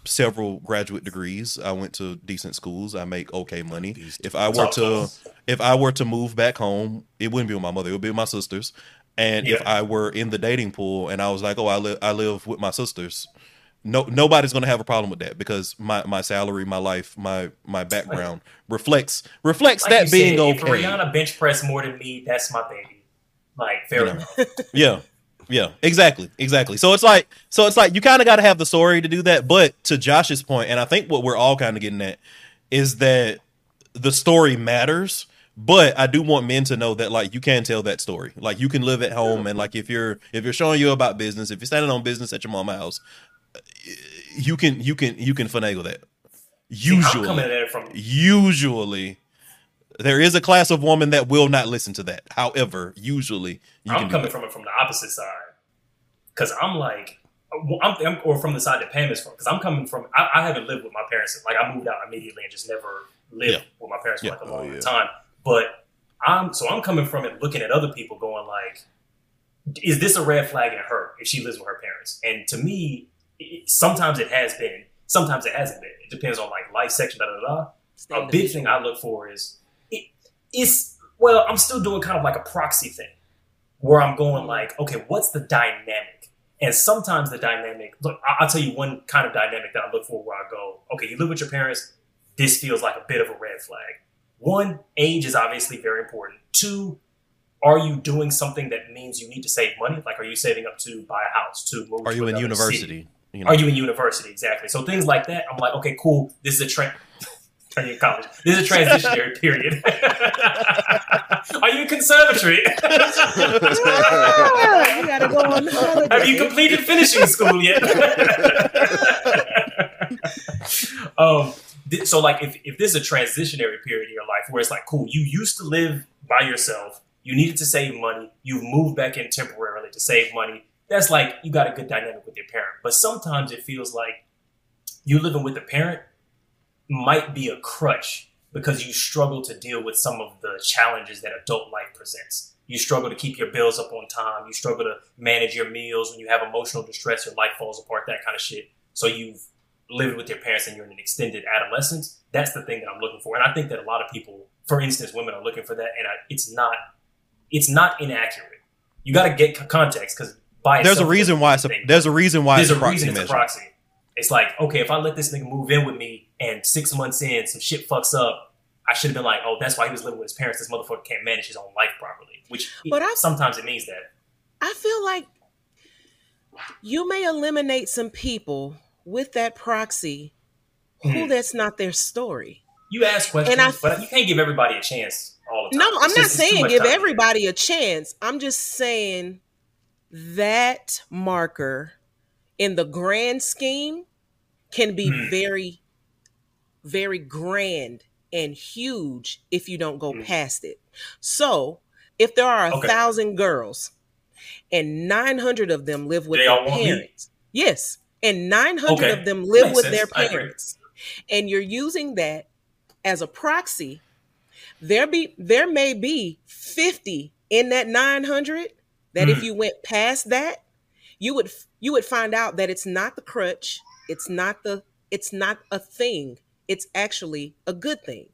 several graduate degrees i went to decent schools i make okay money if i were to to if i were to move back home it wouldn't be with my mother it would be with my sisters and if i were in the dating pool and i was like oh i live i live with my sisters no nobody's going to have a problem with that because my my salary my life my my background *laughs* reflects reflects Like that being said, okay If Rihanna bench press more than me, that's my baby. Like fair You know. enough. *laughs* yeah. Yeah. Exactly. Exactly. So it's like so it's like you kind of got to have the story to do that. But to josh's point and i think what we're all kind of getting at is that the story matters but i do want men to know that like you can tell that story like you can live at home and like if you're if you're showing you about business if you're standing on business at your mama's house you can you can you can finagle that usually coming it from usually there is a class of woman that will not listen to that however usually you I'm coming from it from the opposite side because I'm like, well, I'm, I'm- or from the side that Pam is from because I'm coming from. I, I haven't lived with my parents. Like I moved out immediately and just never lived Yeah. with my parents for Yeah. like a Oh, long yeah. time. But I'm so I'm coming from it, looking at other people, going like, is this a red flag in her if she lives with her parents? And to me, it, sometimes it has been. Sometimes it hasn't been. It depends on like life section. Da da da. A big thing I look for is it, it's well, I'm still doing kind of like a proxy thing where I'm going like, okay, what's the dynamic? And sometimes the dynamic, look, I- I'll tell you one kind of dynamic that I look for where I go, okay, you live with your parents, this feels like a bit of a red flag. One, age is obviously very important. Two, are you doing something that means you need to save money? Like, are you saving up to buy a house, to move Are to you in university? You know? Are you in university? Exactly. So things like that, I'm like, okay, cool. This is a trend. Are you in college? This is a transitionary period. *laughs* Are you in conservatory? *laughs* Ah, you gotta go on holiday. Have you completed finishing school yet? *laughs* um, th- so like if, if this is a transitionary period in your life where it's like, cool, you used to live by yourself, you needed to save money, you've moved back in temporarily to save money. That's like you got a good dynamic with your parent. But sometimes it feels like you living with a parent might be a crutch because you struggle to deal with some of the challenges that adult life presents. You struggle to keep your bills up on time. You struggle to manage your meals when you have emotional distress, your life falls apart, that kind of shit. So you've lived with your parents and you're in an extended adolescence. That's the thing that I'm looking for. And I think that a lot of people, for instance, women are looking for that. And I, it's not, it's not inaccurate. You got to get context because by There's a reason why it's a, thing. there's a reason why There's it's a a proxy reason it's a proxy. It's like, okay, if I let this nigga move in with me and six months in, some shit fucks up, I should have been like, oh, that's why he was living with his parents. This motherfucker can't manage his own life properly. Which But I- sometimes it means that. I feel like you may eliminate some people with that proxy who Mhm. that's not their story. You ask questions, I- but you can't give everybody a chance all the No. I'm It's not just- saying give time. everybody a chance. I'm just saying that marker in the grand scheme can be Hmm. very, very grand and huge if you don't go Hmm. past it. So if there are a Okay. thousand girls and 900 of them live with They their parents, yes, and 900 Okay. of them live Makes with sense. their parents, and you're using that as a proxy there be there may be 50 in that 900 that if Mm. you went past that you would you would find out that it's not the crutch it's not the it's not a thing it's actually a good thing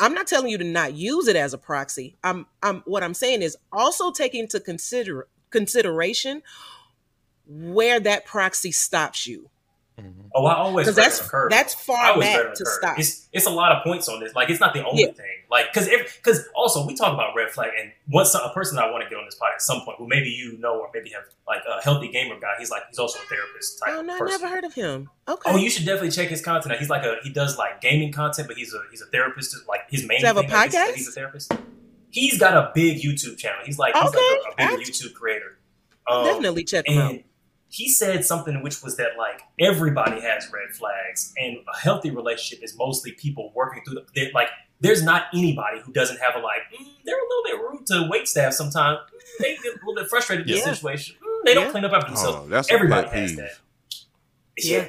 i'm not telling you to not use it as a proxy i'm i'm what i'm saying is also take into consider consideration where that proxy stops you Oh, I always because that's the that's I far back to curve. stop It's it's a lot of points on this. Like it's not the only Yeah. thing. Like because because also we talk about red flag and once a person I want to get on this podcast at some point who maybe you know or maybe have like a healthy gamer guy. He's like he's also a therapist type oh of no i person. never heard of him okay Oh, you should definitely check his content. out. He's like a he does like gaming content, but he's a he's a therapist. Like his main Does he have a thing, I guess, is that podcast? He's a therapist. He's got a big YouTube channel. He's like he's Okay, like a, a big I- YouTube creator. Um, definitely check him out and he said something which was that like everybody has red flags, and a healthy relationship is mostly people working through the like. There's not anybody who doesn't have a like. Mm, they're a little bit rude to wait staff sometimes. Mm, They get a little bit frustrated in Yeah. the situation. Mm, they don't Yeah. clean up after themselves. Oh, that's Everybody has peeve. that. Yeah. Yeah,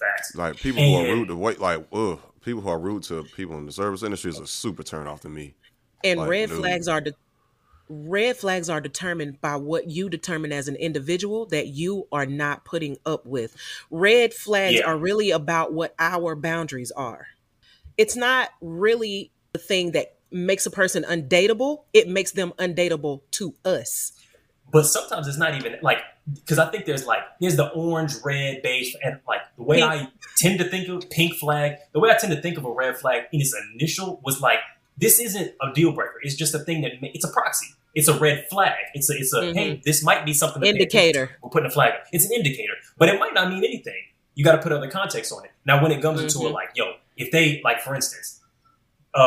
facts. Like people who are rude to wait, like ugh, people who are rude to people in the service industry is a super turn off to me. and Like, red dude. flags are de- red flags are determined by what you determine as an individual that you are not putting up with red flags Yeah. are really about what our boundaries are it's not really the thing that makes a person undateable it makes them undateable to us but sometimes it's not even like because I think there's like there's the orange, red, beige, and like the way Pink. I tend to think of pink flag. The way I tend to think of a red flag in its initial was like this isn't a deal breaker. It's just a thing that it's a proxy. It's a red flag. It's a it's a hey this might be something. to pay attention to. Indicator. We're putting a flag. up. It's an indicator, but it might not mean anything. You got to put other context on it. Now, when it comes into Mhm. it, like yo, if they like for instance, uh,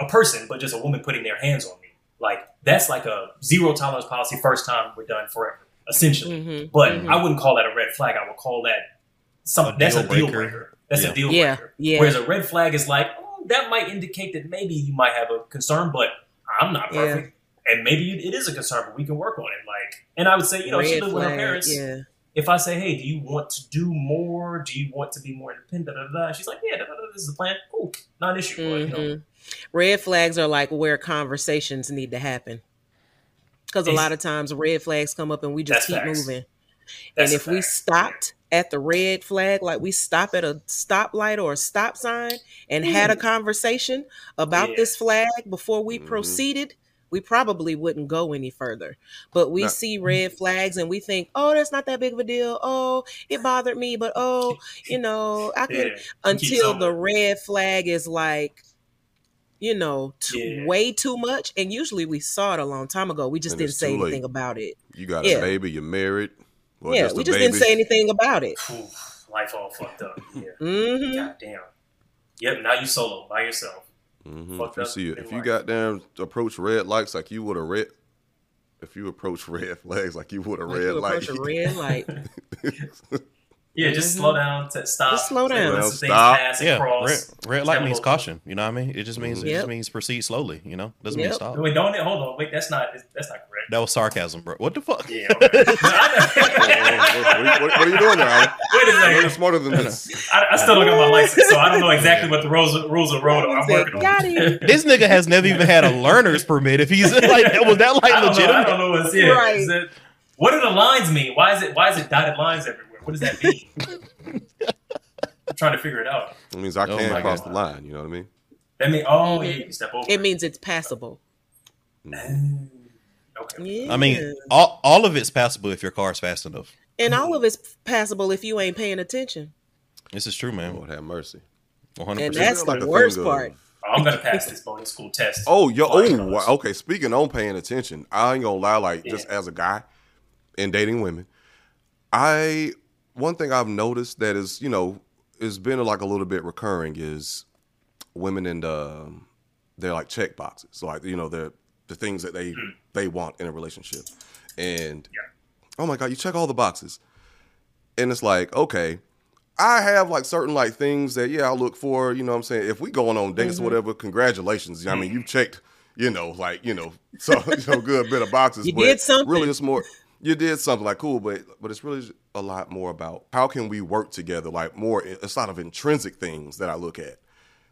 a, a person, but just a woman putting their hands on me, like that's like a zero tolerance policy. First time we're done forever, essentially. Mhm. But Mhm. I wouldn't call that a red flag. I would call that something that's a deal deal breaker. breaker. That's Yeah. a deal Yeah, breaker. yeah. Whereas a red flag is like oh, that might indicate that maybe you might have a concern, but I'm not Yeah. perfect, and maybe it is a concern, but we can work on it. Like, and I would say, you know, she lived with her parents. yeah If I say, hey, do you want to do more? Do you want to be more independent? Da, da, da. She's like, yeah, this is the plan. Cool, not an issue. But, you know, Mhm. red flags are like where conversations need to happen because a lot of times red flags come up and we just keep facts. moving that's and if we stopped at the red flag, like we stop at a stoplight or a stop sign and had a conversation about Yeah. this flag before we Mhm. proceeded, we probably wouldn't go any further. But we Now- see red flags and we think, oh, that's not that big of a deal. Oh, it bothered me, but oh, you *laughs* know, I Yeah, until the red flag is like, you know, Yeah. way too much. And usually we saw it a long time ago. We just And didn't say late. anything about it. You got Yeah. a baby, you're married. Or yeah, just we just baby. didn't say anything about it. Life all fucked up. Yeah. hmm God damn. Yep, now you solo by yourself. Mhm. Fucked If you up see it, in if you life. got down approach red lights like you would a red, if you approach *laughs* red flags like you would a Like red you light, approach a red light. *laughs* Yeah, just Mhm. slow down, t- stop. Just slow down. Let Well, some things stop. pass Yeah, cross. red, red light means caution. You know what I mean? It just means it Yep. just means proceed slowly. You know, doesn't mean Yep. stop. Wait, don't hold on. Wait, that's not that's not correct. That was sarcasm, bro. What the fuck? Yeah. okay. *laughs* what, what- what are you doing there? Alan? Wait a You're second. smarter than this. I, I still don't got my license, so I don't know exactly what the rules rules of road are. I'm working on. Got it. *laughs* This nigga has never even had a learner's permit. If he's like, that. was that like I don't know. I don't know what's yeah. Right. It, what do the lines mean? Why is it why is it dotted lines everywhere? What does that mean? I'm trying to figure it out. It means I Oh can my cross God. the line. You know what I mean? That mean oh yeah, you can step over. It means it's passable. Mm, okay. Yeah. I mean, all, all of it's passable if your car's fast enough. and all of it's passable if you ain't paying attention. This is true, man. Lord have mercy. 100%. And that's Like the a worst part. Oh, I'm gonna pass this bonus school test. Oh, yo, oh, okay. Speaking on paying attention, I ain't gonna lie. Like, just as a guy and dating women, I one thing I've noticed that is you know it's been like a little bit recurring is women in the um, they're like check boxes, like you know they're the things that they mm. they want in a relationship, and oh my god, you check all the boxes, and it's like okay. I have like certain like things that yeah I look for. You know what I'm saying if we going on dates or mm-hmm. whatever, congratulations. I mean mm-hmm. you checked you know like you know so *laughs* you know good bit of boxes. You but did something. Really, it's more you did something like cool, but but it's really a lot more about how can we work together. Like more, it's a lot of intrinsic things that I look at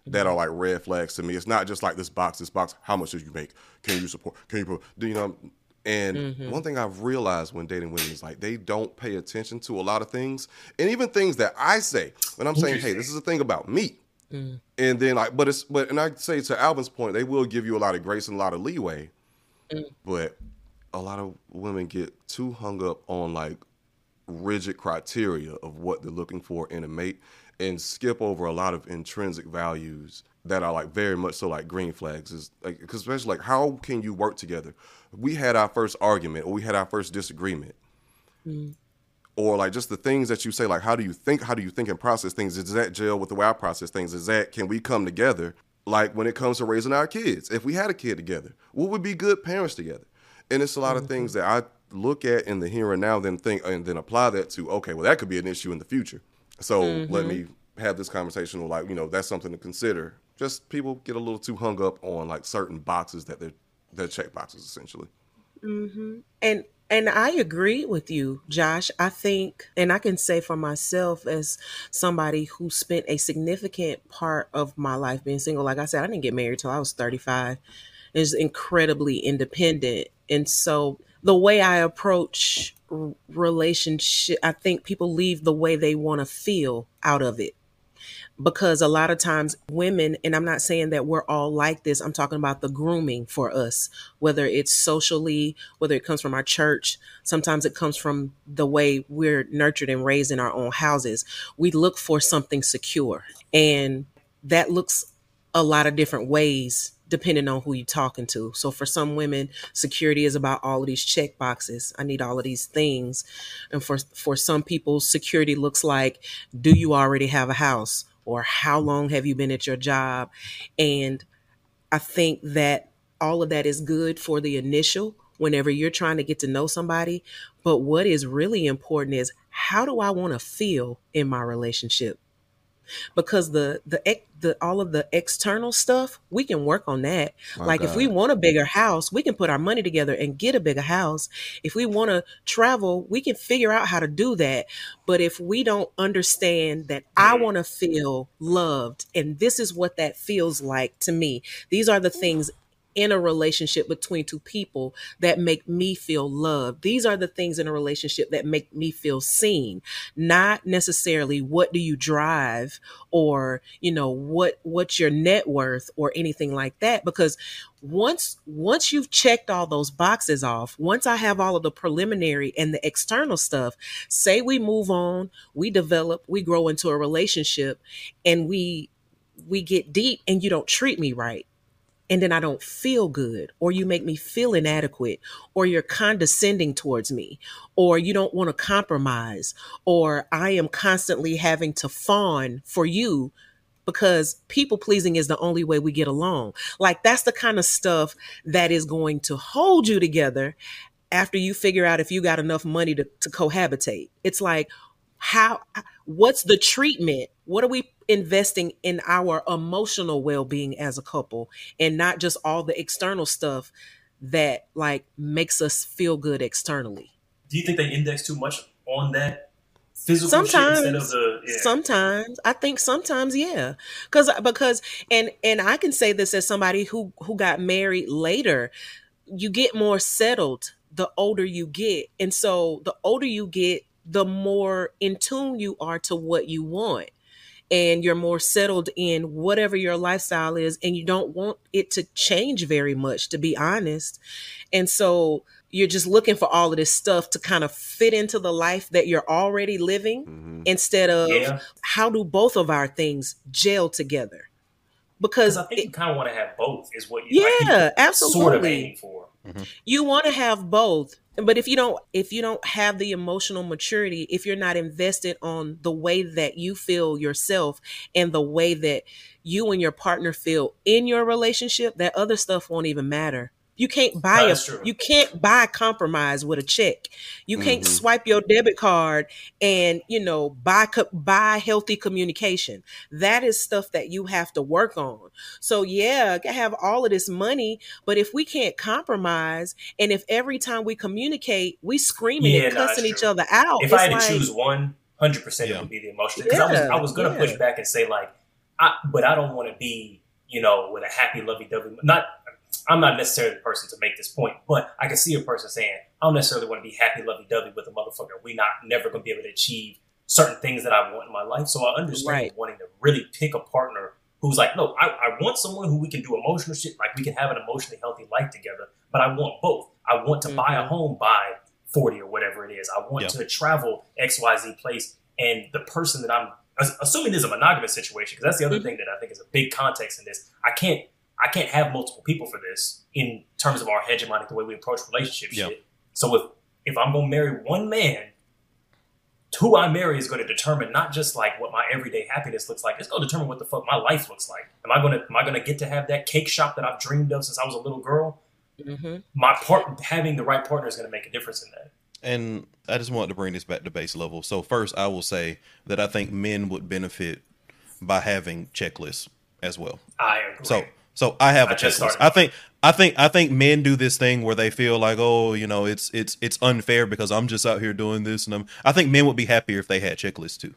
that are mm-hmm. like red flags to me. It's not just like this box, this box. How much did you make? Can you support? Can you? Do you know? And mm-hmm. one thing I've realized when dating women is like they don't pay attention to a lot of things, and even things that I say when I'm saying, "Hey, this is a thing about me," mm. and then like, but it's but and I say to Alvin's point, they will give you a lot of grace and a lot of leeway, mm. but a lot of women get too hung up on like rigid criteria of what they're looking for in a mate and skip over a lot of intrinsic values that are like very much so like green flags. Is like because especially like how can you work together? We had our first argument or we had our first disagreement. Mm. Or like just the things that you say like how do you think how do you think and process things? Is that gel with the way i process things? Is that can we come together? Like when it comes to raising our kids if we had a kid together would be good parents together and it's a lot of mm-hmm. things that i look at in the here and now then think and then apply that to okay well that could be an issue in the future so let mm-hmm. me have this conversation like you know that's something to consider just people get a little too hung up on like certain boxes that they're they're check boxes essentially mm-hmm. and and I agree with you, Josh. I think, and I can say for myself as somebody who spent a significant part of my life being single. Like I said, I didn't get married till I was 35. Is incredibly independent, and so the way I approach relationship, I think people leave the way they want to feel out of it. Because a lot of times women and i'm not saying that we're all like this i'm talking about the grooming for us. Whether it's socially whether it comes from our church sometimes it comes from the way we're nurtured and raised in our own houses. We look for something secure and that looks a lot of different ways depending on who you're talking to. So for some women, security is about all of these check boxes. I need all of these things. And for for some people, security looks like do you already have a house or how long have you been at your job? And I think that all of that is good for the initial whenever you're trying to get to know somebody, but what is really important is how do I want to feel in my relationship? Because the the the all of the external stuff we can work on that. My like if we want a bigger house we can put our money together and get a bigger house. If we want to travel we can figure out how to do that. But if we don't understand that i want to feel loved and this is what that feels like to me. These are the things in a relationship between two people that make me feel loved. These are the things in a relationship that make me feel seen, not necessarily what do you drive or, you know, what what's your net worth or anything like that because once once you've checked all those boxes off, once I have all of the preliminary and the external stuff, say we move on, we develop, we grow into a relationship and we we get deep and you don't treat me right and then I don't feel good, or you make me feel inadequate, or you're condescending towards me, or you don't want to compromise, or I am constantly having to fawn for you because people pleasing is the only way we get along. Like that's the kind of stuff that is going to hold you together after you figure out if you got enough money to, to cohabitate. It's like, how, what's the treatment? What are we investing in our emotional well being as a couple and not just all the external stuff that like makes us feel good externally? Do you think they index too much on that physical shit instead of Sometimes, the yeah. sometimes I think sometimes, yeah, because because and and I can say this as somebody who who got married later. You get more settled the older you get, and so the older you get, the more in tune you are to what you want, and you're more settled in whatever your lifestyle is, and you don't want it to change very much, to be honest. And so you're just looking for all of this stuff to kind of fit into the life that you're already living Mm-hmm. instead of Yeah. how do both of our things gel together because Because I think it- you kind of want to have both, is what you like, yeah you sort of absolutely aiming for. Mm-hmm. you want to have both but if you don't if you don't have the emotional maturity if you're not invested on the way that you feel yourself and the way that you and your partner feel in your relationship that other stuff won't even matter you can't buy No, a true. you can't buy compromise with a check. You can't Mhm. swipe your debit card and you know buy co- buy healthy communication. That is stuff that you have to work on. So yeah, I have all of this money, but if we can't compromise and if every time we communicate we screaming Yeah, and cussing that's each other out, if I had like, to choose one, hundred percent, it would be the emotion. Because I was, I was gonna yeah. push back and say like, I, but I don't want to be, you know, with a happy, lovey-dovey. Not, I'm not necessarily the person to make this point, but I can see a person saying, I don't necessarily want to be happy, lovey-dovey with a motherfucker. We not never gonna be able to achieve certain things that I want in my life. So I understand Right. wanting to really pick a partner who's like, no, I, I want someone who we can do emotional shit, like we can have an emotionally healthy life together. But I want both. I want to buy a Mhm. home by 40 or whatever it is. I want Yeah. to travel XYZ place. And the person that I'm assuming this is a monogamous situation, because that's the other Mhm. thing that I think is a big context in this. I can't I can't have multiple people for this in terms of our hegemonic the way we approach relationship Yeah. shit. So if if I'm gonna marry one man, who I marry is going to determine not just like what my everyday happiness looks like. It's going to determine what the fuck my life looks like. Am I gonna am I gonna get to have that cake shop that I've dreamed of since I was a little girl? Mhm. My part having the right partner is going to make a difference in that. And I just want to bring this back to base level. So first, I will say that I think men would benefit by having checklists as well. I agree. So so I have a I just checklist. I think I think I think men do this thing where they feel like, oh, you know, it's it's it's unfair because I'm just out here doing this and I'm I think men would be happier if they had checklists too.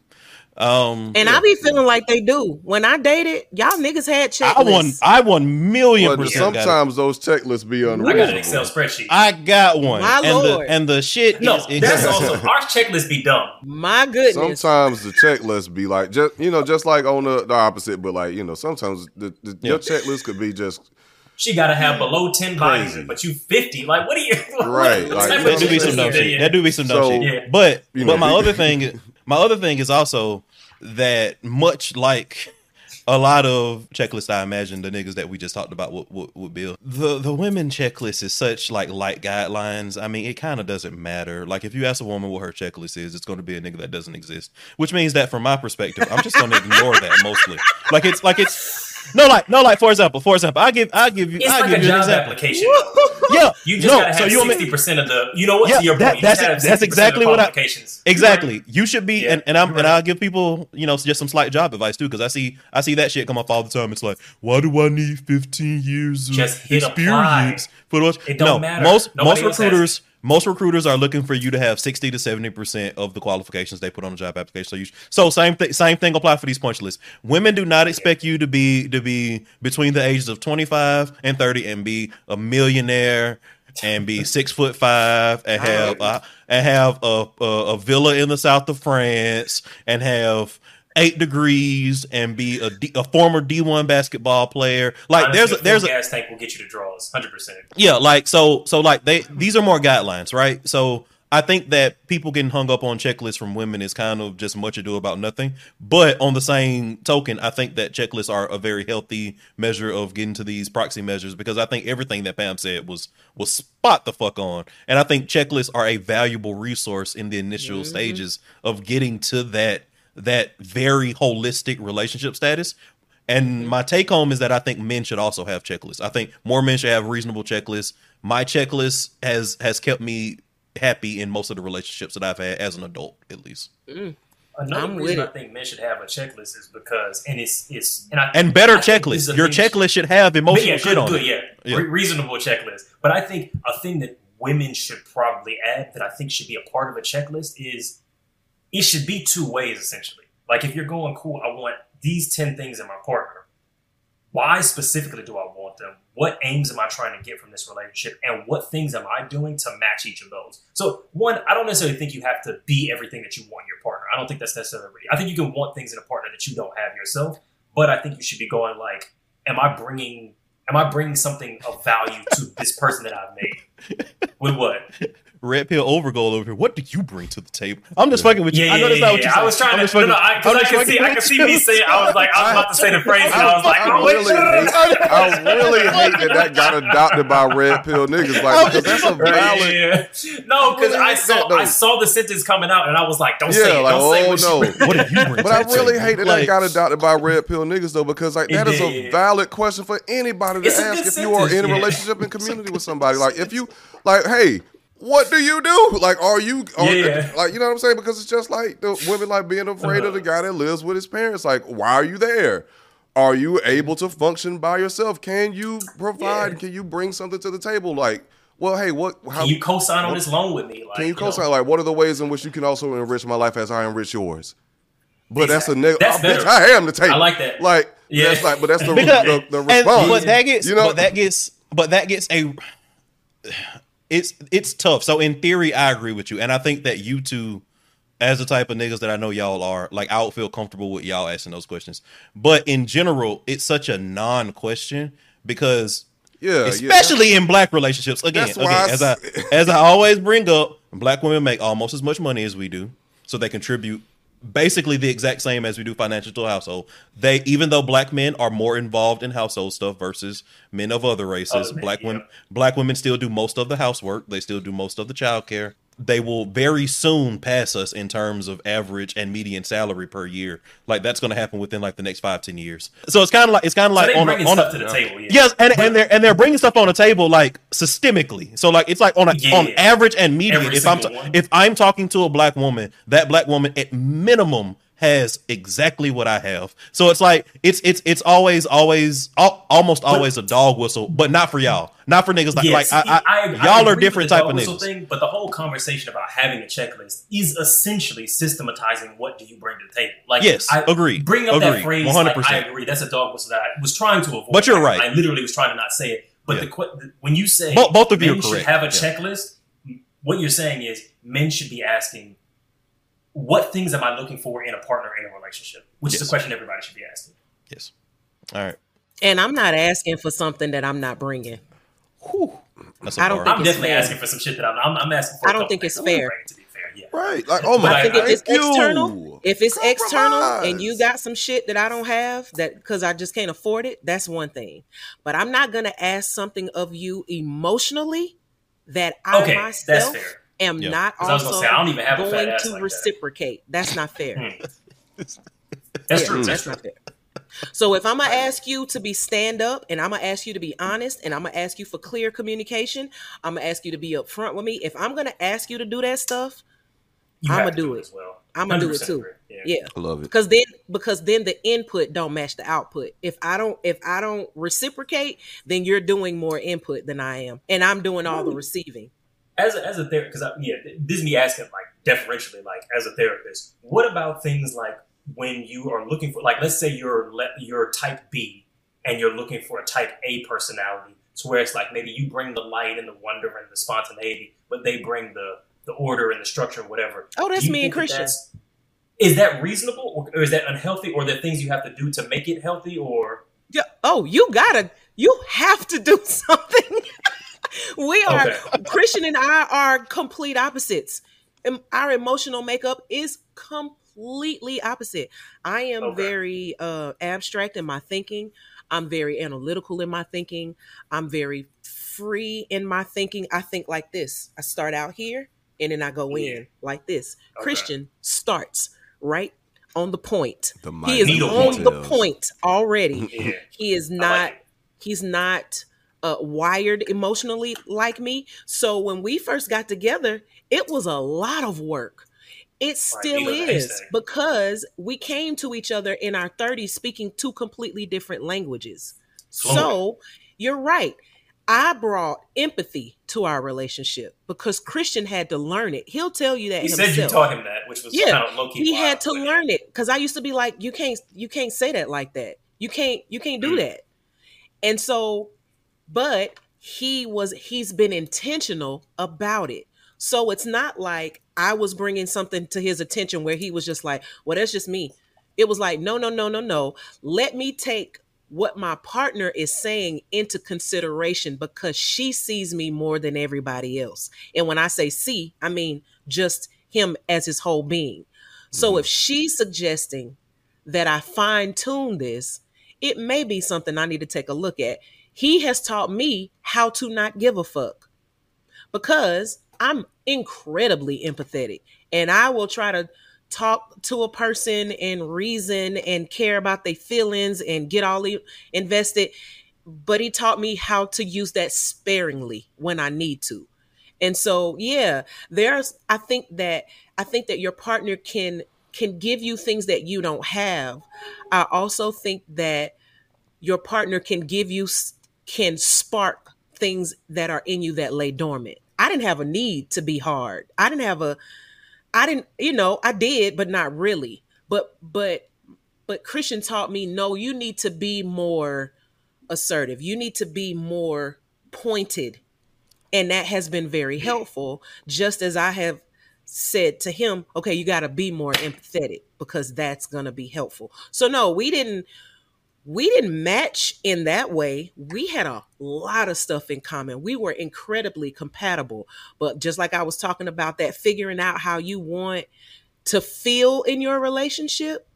Um And I be feeling like they do. When I dated, y'all niggas had checklists. I won I won million But percent. sometimes those checklists be I got an. Excel spreadsheet. I got one. My and lord. the and the shit no, is it- that's also our checklist be dumb. My goodness. Sometimes the checklist be like just you know just like on the, the opposite, but like you know sometimes the, the Yeah. your checklist could be just She got to have below ten bodies, Crazy. but you fifty. Like, what are you? *laughs* Right, What like, that do be some checklist dumb shit. that? That do be some dumb So, shit. Yeah. But you but know, my other *laughs* thing my other thing is also that much like a lot of checklists I imagine the niggas that we just talked about would, would, would build. The the women checklist is such like light guidelines. I mean, it kind of doesn't matter. Like if you ask a woman what her checklist is, it's going to be a nigga that doesn't exist. Which means that from my perspective, I'm just going to ignore that mostly. Like it's like it's no like no like for example, for example, I give I give you It's I like give a you an job example. application. Yeah, You just no, gotta so have me- sixty percent of the. You know what? Yeah, to your that- that's it- that's exactly what I-. Exactly. You should be, Yeah, and, and I'm you're and. I'll give people, you know, just some slight job advice too, because I see I see that shit come up all the time. It's like, why do I need 15 years of Just apply. experience for those? It don't no, matter. most Nobody most recruiters most recruiters are looking for you to have 60 to 70 percent of the qualifications they put on a job application. So you so same thing same thing apply for these punch lists. Women do not expect you to be to be between the ages of 25 and 30 and be a millionaire and be six foot five and have uh, and have a, a a villa in the south of France and have eight degrees and be a, D, a former D one basketball player. Like Honestly, there's a, there's a, gas tank will get you to draws, hundred percent. yeah, like so so like they these are more guidelines, right? So I think that people getting hung up on checklists from women is kind of just much ado about nothing. But on the same token, I think that checklists are a very healthy measure of getting to these proxy measures because I think everything that Pam said was was spot the fuck on. And I think checklists are a valuable resource in the initial mm-hmm. stages of getting to that that very holistic relationship status. And mm-hmm. my take home is that I think men should also have checklists. I think more men should have reasonable checklists. My checklist has has kept me happy in most of the relationships that I've had as an adult, at least. Mm. Another I'm with reason I think men should have a checklist is because, and it's it's and I And better I think this checklists. Your thing- checklist should have But emotional yeah, shit good, on good, it. yeah, Yeah. Re- reasonable checklist. But I think a thing that women should probably add that I think should be a part of a checklist is it should be two ways essentially. Like if you're going cool, I want these ten things in my partner. Why specifically do I want them? What aims am I trying to get from this relationship? And what things am I doing to match each of those? So, one, I don't necessarily think you have to be everything that you want in your partner. I don't think that's necessarily. I think you can want things in a partner that you don't have yourself, but I think you should be going like, am I bringing am I bringing something of value to this person that I've made? *laughs* With what? Red Pill Overgold over here. What do you bring to the table? I'm just fucking with you. Yeah, I yeah, know that's yeah, not what yeah. you said. I was trying I'm to, just no, no, I, I'm cause I just can see, I with can see me say, I was like, I was about to say the phrase, and I was like, I oh really hate, *laughs* I really hate that that got adopted by red pill niggas. Like, because that's a valid. yeah. No, because really I saw. I saw the sentence coming out, and I was like, don't say it, like, don't say oh what no. What do you bring? But I really hate that Like, that got adopted by red pill niggas though, because like that is a valid question for anybody to ask if you are in a relationship and community with somebody. Like if you like, hey, what do you do? Like, are you are, Yeah. like you know what I'm saying? Because it's just like the women like being afraid of the uh-huh. guy that lives with his parents. Like, why are you there? Are you able to function by yourself? Can you provide? Yeah. Can you bring something to the table? Like, well, hey, what? How Can you co-sign on this loan with me? Like, can you know, co-sign? Like, what are the ways in which you can also enrich my life as I enrich yours? But that's a nigga. negative. That's oh, bitch. I am the table. I like that. Like, Yeah. that's like, but that's the *laughs* because, the, the and- response. but that gets, You know- but that gets, but that gets a. It's it's tough. So in theory, I agree with you, and I think that you two, as the type of niggas that I know y'all are, like I would feel comfortable with y'all asking those questions. But in general, it's such a non-question because yeah, yeah. especially in black relationships. Again, again, I as I as I always bring up, black women make almost as much money as we do, so they contribute basically the exact same as we do financial to household. They even though black men are more involved in household stuff versus men of other races, black yeah. women black women still do most of the housework. They still do most of the child care. They will very soon pass us in terms of average and median salary per year. Like that's going to happen within like the next five ten years. So it's kind of like it's kind of So like on a, on a, to the table. Yeah. Yes, and, and they're and they're bringing stuff on the table like systemically. So like it's like on a Yeah. on average and median. Every if I'm one. if I'm talking to a black woman, that black woman at minimum has exactly what I have. So it's like it's it's it's always always al- almost always a dog whistle, but not for y'all, not for niggas like Yes, like I, I, I- I y'all are different the type dog of niggas. Thing, but the whole conversation about having a checklist is essentially systematizing what do you bring to the table. Like, Yes, I agreed, Bring up agreed, that phrase. 100%. I agree. That's a dog whistle that I was trying to avoid. But you're right. I literally was trying to not say it. But Yeah. the que- when you say Bo- both of you men are should have a Yeah. checklist, what you're saying is men should be asking, "What things am I looking for in a partner in a relationship?" Which is Yes. the question everybody should be asking. Yes. All right. And I'm not asking for something that I'm not bringing. That's a I don't think I'm it's definitely fair. asking for some shit that I'm. I'm, I'm asking for. I a don't think it's fair. to be fair. Yeah. right. Like, oh my I I think if it's you. external, if it's external and you got some shit that I don't have that because I just can't afford it, that's one thing. But I'm not gonna ask something of you emotionally that I Okay, that's myself fair. Am Yeah. not 'Cause I was also gonna say, I don't even have a fat going ass to like that. reciprocate. That's not fair. Hmm. *laughs* That's Yeah, true. That's That's not fair. So if I'm gonna ask you to be stand up and I'm gonna ask you to be honest and I'm gonna ask you for clear communication, I'm gonna ask you to be upfront with me. If I'm gonna ask you to do that stuff, You I'ma have to do it. well. I'ma do it too. Yeah. yeah. I love it. Because then because then the input don't match the output. If I don't if I don't reciprocate, then you're doing more input than I am. And I'm doing all the receiving. As a, as a therapist, because yeah, this is me asking like deferentially, like as a therapist, what about things like when you are looking for, like, let's say you're le- you're type B and you're looking for a type A personality, so where it's like maybe you bring the light and the wonder and the spontaneity, but they bring the the order and the structure and whatever. Oh, that's me and Christian. that's- Is that reasonable, or, or is that unhealthy, or are there things you have to do to make it healthy, or Yeah. Oh, you gotta you have to do *laughs* something. We are Okay. Christian and I are complete opposites. Em- Our emotional makeup is completely opposite. I am Okay. very uh abstract in my thinking. I'm very analytical in my thinking. I'm very free in my thinking. I think like this. I start out here and then I go Yeah. in like this. Okay. Christian starts right on the point. The He is Needle on the point already yeah, he is not like he's not uh, wired emotionally like me so when we first got together it was a lot of work it still is because we came to each other in our 30s speaking two completely different languages so you're right i brought empathy to our relationship because christian had to learn it he'll tell you that He himself said you taught him that, which was Yeah, kind of low key. he had to learn it because I used to be like, you can't, you can't say that like that. You can't, you can't do Mm. that. And so, but he was, he's been intentional about it. So it's not like I was bringing something to his attention where he was just like, well, that's just me. It was like, no, no, no, no, no. Let me take what my partner is saying into consideration because she sees me more than everybody else. And when I say see, I mean just him as his whole being. So mm-hmm. if she's suggesting that I fine tune this, it may be something I need to take a look at. He has taught me how to not give a fuck because I'm incredibly empathetic and I will try to talk to a person and reason and care about their feelings and get all invested. But he taught me how to use that sparingly when I need to. And so, yeah, there's I think that I think that your partner can can give you things that you don't have. I also think that your partner can give you can spark things that are in you that lay dormant. I didn't have a need to be hard. I didn't have a I didn't, you know, I did, but not really. But but but Christian taught me no, you need to be more assertive. You need to be more pointed. And that has been very helpful, just as I have said to him, okay, you got to be more empathetic because that's going to be helpful. So no, we didn't we didn't match in that way. We had a lot of stuff in common. We were incredibly compatible. But just like I was talking about that figuring out how you want to feel in your relationship,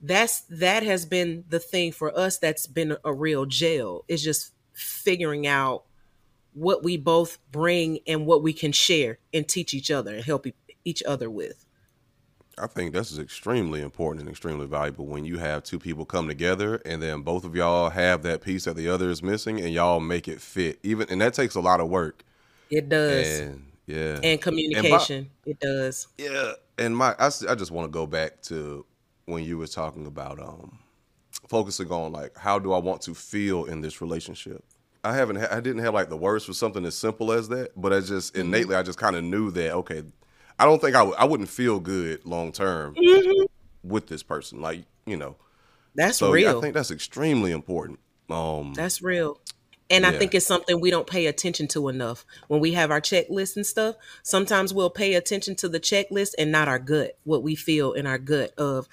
that's that has been the thing for us that's been a real jail. Is just figuring out what we both bring and what we can share and teach each other and help each other with. I think this is extremely important and extremely valuable when you have two people come together and then both of y'all have that piece that the other is missing and y'all make it fit. Even and that takes a lot of work. It does. And yeah. And communication. it does. Yeah, and my I, I just want to go back to when you were talking about um focusing on like how do I want to feel in this relationship. I haven't ha- I didn't have like the words for something as simple as that, but I just innately I just kind of knew that okay, I don't think I would I wouldn't feel good long term with this person. Like you know, That's so yeah, real. I think that's extremely important. Um, That's real. And I think it's something we don't pay attention to enough. When we have our checklist and stuff, sometimes we'll pay attention to the checklist and not our gut, what we feel in our gut of,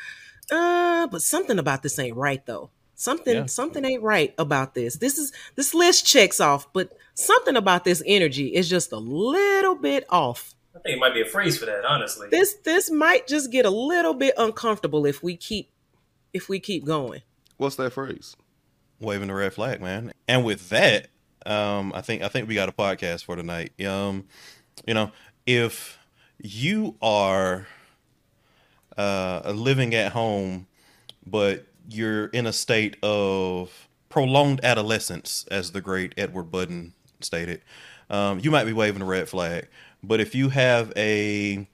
uh, but something about this ain't right though. Something Yeah. something ain't right about this. This is this list checks off, but something about this energy is just a little bit off. I think it might be a phrase for that, honestly. This this might just get a little bit uncomfortable if we keep if we keep going. what's that phrase? waving the red flag, man. And with that, um, I think I think we got a podcast for tonight. Um, you know, if you are uh, living at home, but you're in a state of prolonged adolescence, as the great Edward Budden stated, um, you might be waving a red flag. But if you have a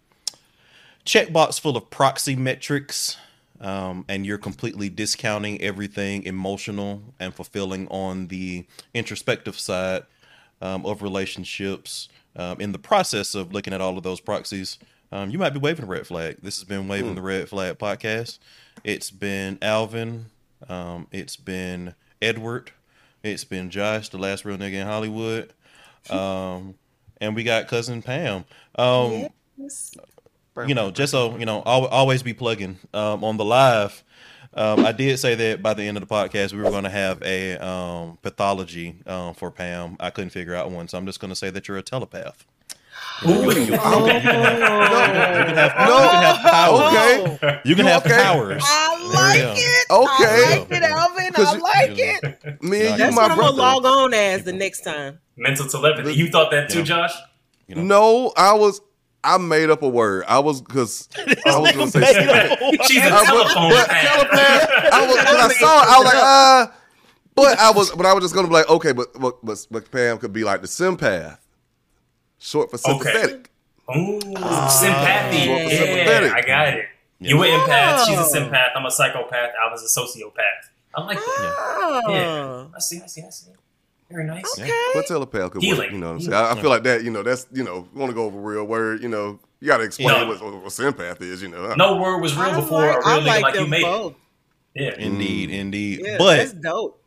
checkbox full of proxy metrics um, and you're completely discounting everything emotional and fulfilling on the introspective side um, of relationships um, in the process of looking at all of those proxies um, you might be waving a red flag. This has been waving the red flag podcast. It's been alvin um, it's been edward it's been josh the last real nigga in hollywood. *laughs* Um, and we got cousin pam um, you know, just so you know, always be plugging um, on the live. Um, I did say that by the end of the podcast, we were going to have a um, pathology um, for Pam. I couldn't figure out one, so I'm just going to say that you're a telepath. Ooh. *laughs* You can have, you can have, No. you can have powers. Okay, You can have okay? powers. I like you it. Okay. I like it, Alvin. 'Cause I you- like it. me and you, That's my what I'm gonna log on as the next time. Mental telepathy. You thought that too, Yeah. Josh? You know. No, I was. I made up a word. I was because *laughs* I was gonna say. She's a I was- telephone but telepath, I was when I saw it, I was like, uh but I was but I was just gonna be like, okay, but but but, but Pam could be like the sympath. Short for sympathetic. Ooh, sympathy. Ah. Short for Yeah, sympathetic. I got it. You were empath. She's a sympath. I'm a psychopath. I was a sociopath. I'm like that. Oh. Yeah. I see. I see. I see. Very nice. Okay. But telepath could work, you know what I'm saying? I, I feel like that, you know, that's you know, we want to go over a real word, you know, you gotta explain Yeah. what, what, what sympath is, you know. No word was real I before like, a real I nigga like like you them made both. it. Yeah. Indeed, indeed. Yeah, but that's dope.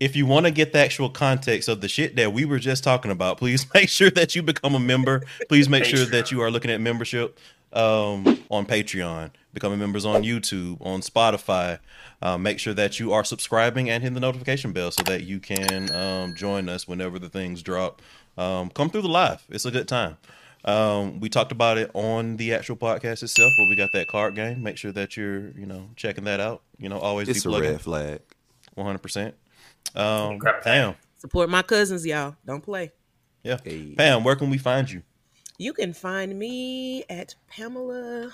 If you want to get the actual context of the shit that we were just talking about, please *laughs* make sure that you become a member. Please make sure that you are looking at membership. um, on Patreon, becoming members on YouTube, on Spotify. Uh, make sure that you are subscribing and hitting the notification bell so that you can um, join us whenever the things drop. Um, come through the live; it's a good time. Um, we talked about it on the actual podcast itself, but we got that card game. Make sure that you're, you know, checking that out. You know, always It's be a red flag. One hundred percent. Um, Pam, Support my cousins, y'all. Don't play. yeah, Hey. Pam, where can we find you? You can find me at Pamela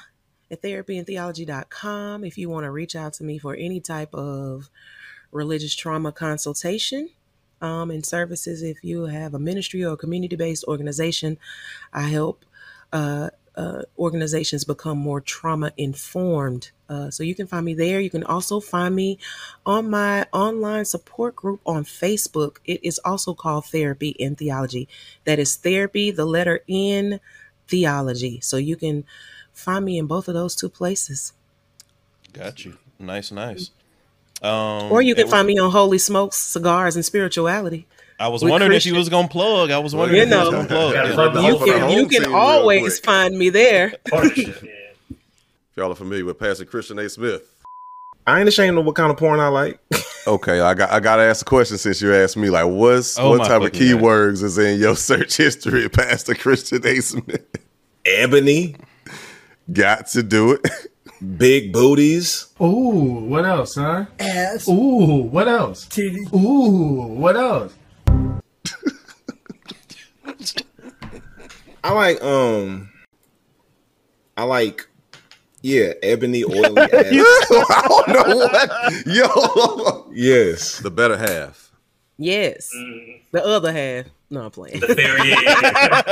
at therapyandtheology.com if you want to reach out to me for any type of religious trauma consultation um, and services. If you have a ministry or a community based organization, I help uh, uh, organizations become more trauma informed. Uh, so you can find me there. You can also find me on my online support group on Facebook. It is also called Therapy and Theology. That is therapy, the letter N, theology. So you can find me in both of those two places. Got you. Nice, nice. Um, Or you can find me on Holy Smokes, Cigars, and Spirituality. I was with wondering if she was gonna plug. I was wondering You if she was know. gonna plug. Gotta Yeah. plug You whole for the can you can always find me there. *laughs* If y'all are familiar with Pastor Christian A. Smith. I ain't ashamed of what kind of porn I like. *laughs* Okay, I got I gotta ask a question since you asked me. Like, what's Oh what type of fucking God. keywords is in your *laughs* search history, Pastor Christian A. Smith? Ebony, Got to do it. big booties. Ooh, what else, huh? Ass. Ooh, what else? Titty. Ooh, what else? I like um I like yeah, ebony oily *laughs* ass. I don't know what. Yo, yes. the better half. Yes. Mm, The other half. No, I'm playing. the fair, *laughs* yeah, yeah, yeah.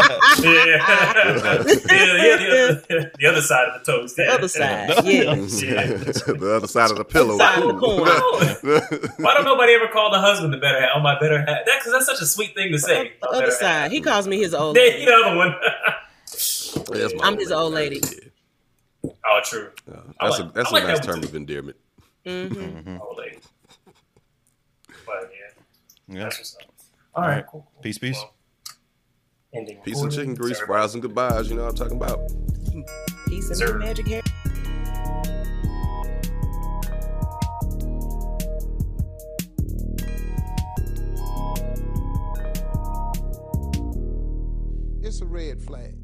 yeah, yeah, the, other, the other side of the toast. The yeah. other side. Yeah. the other side of the pillow. Side of the coin. *laughs* Why don't nobody ever call the husband the better half? Oh, my better half. That because that's such a sweet thing to say. The other side. half. He calls me his old *laughs* lady. the other one. That's my I'm his old lady. oh, true. Yeah, That's like- a that's like a nice that term too. of endearment. hmm Old lady. But yeah, Yeah. that's what's up. All right, cool. cool. Peace, peace. Well, ending Piece of chicken grease, Everybody- fries and goodbyes. You know what I'm talking about. Peace and Sir. magic hair. It's a red flag.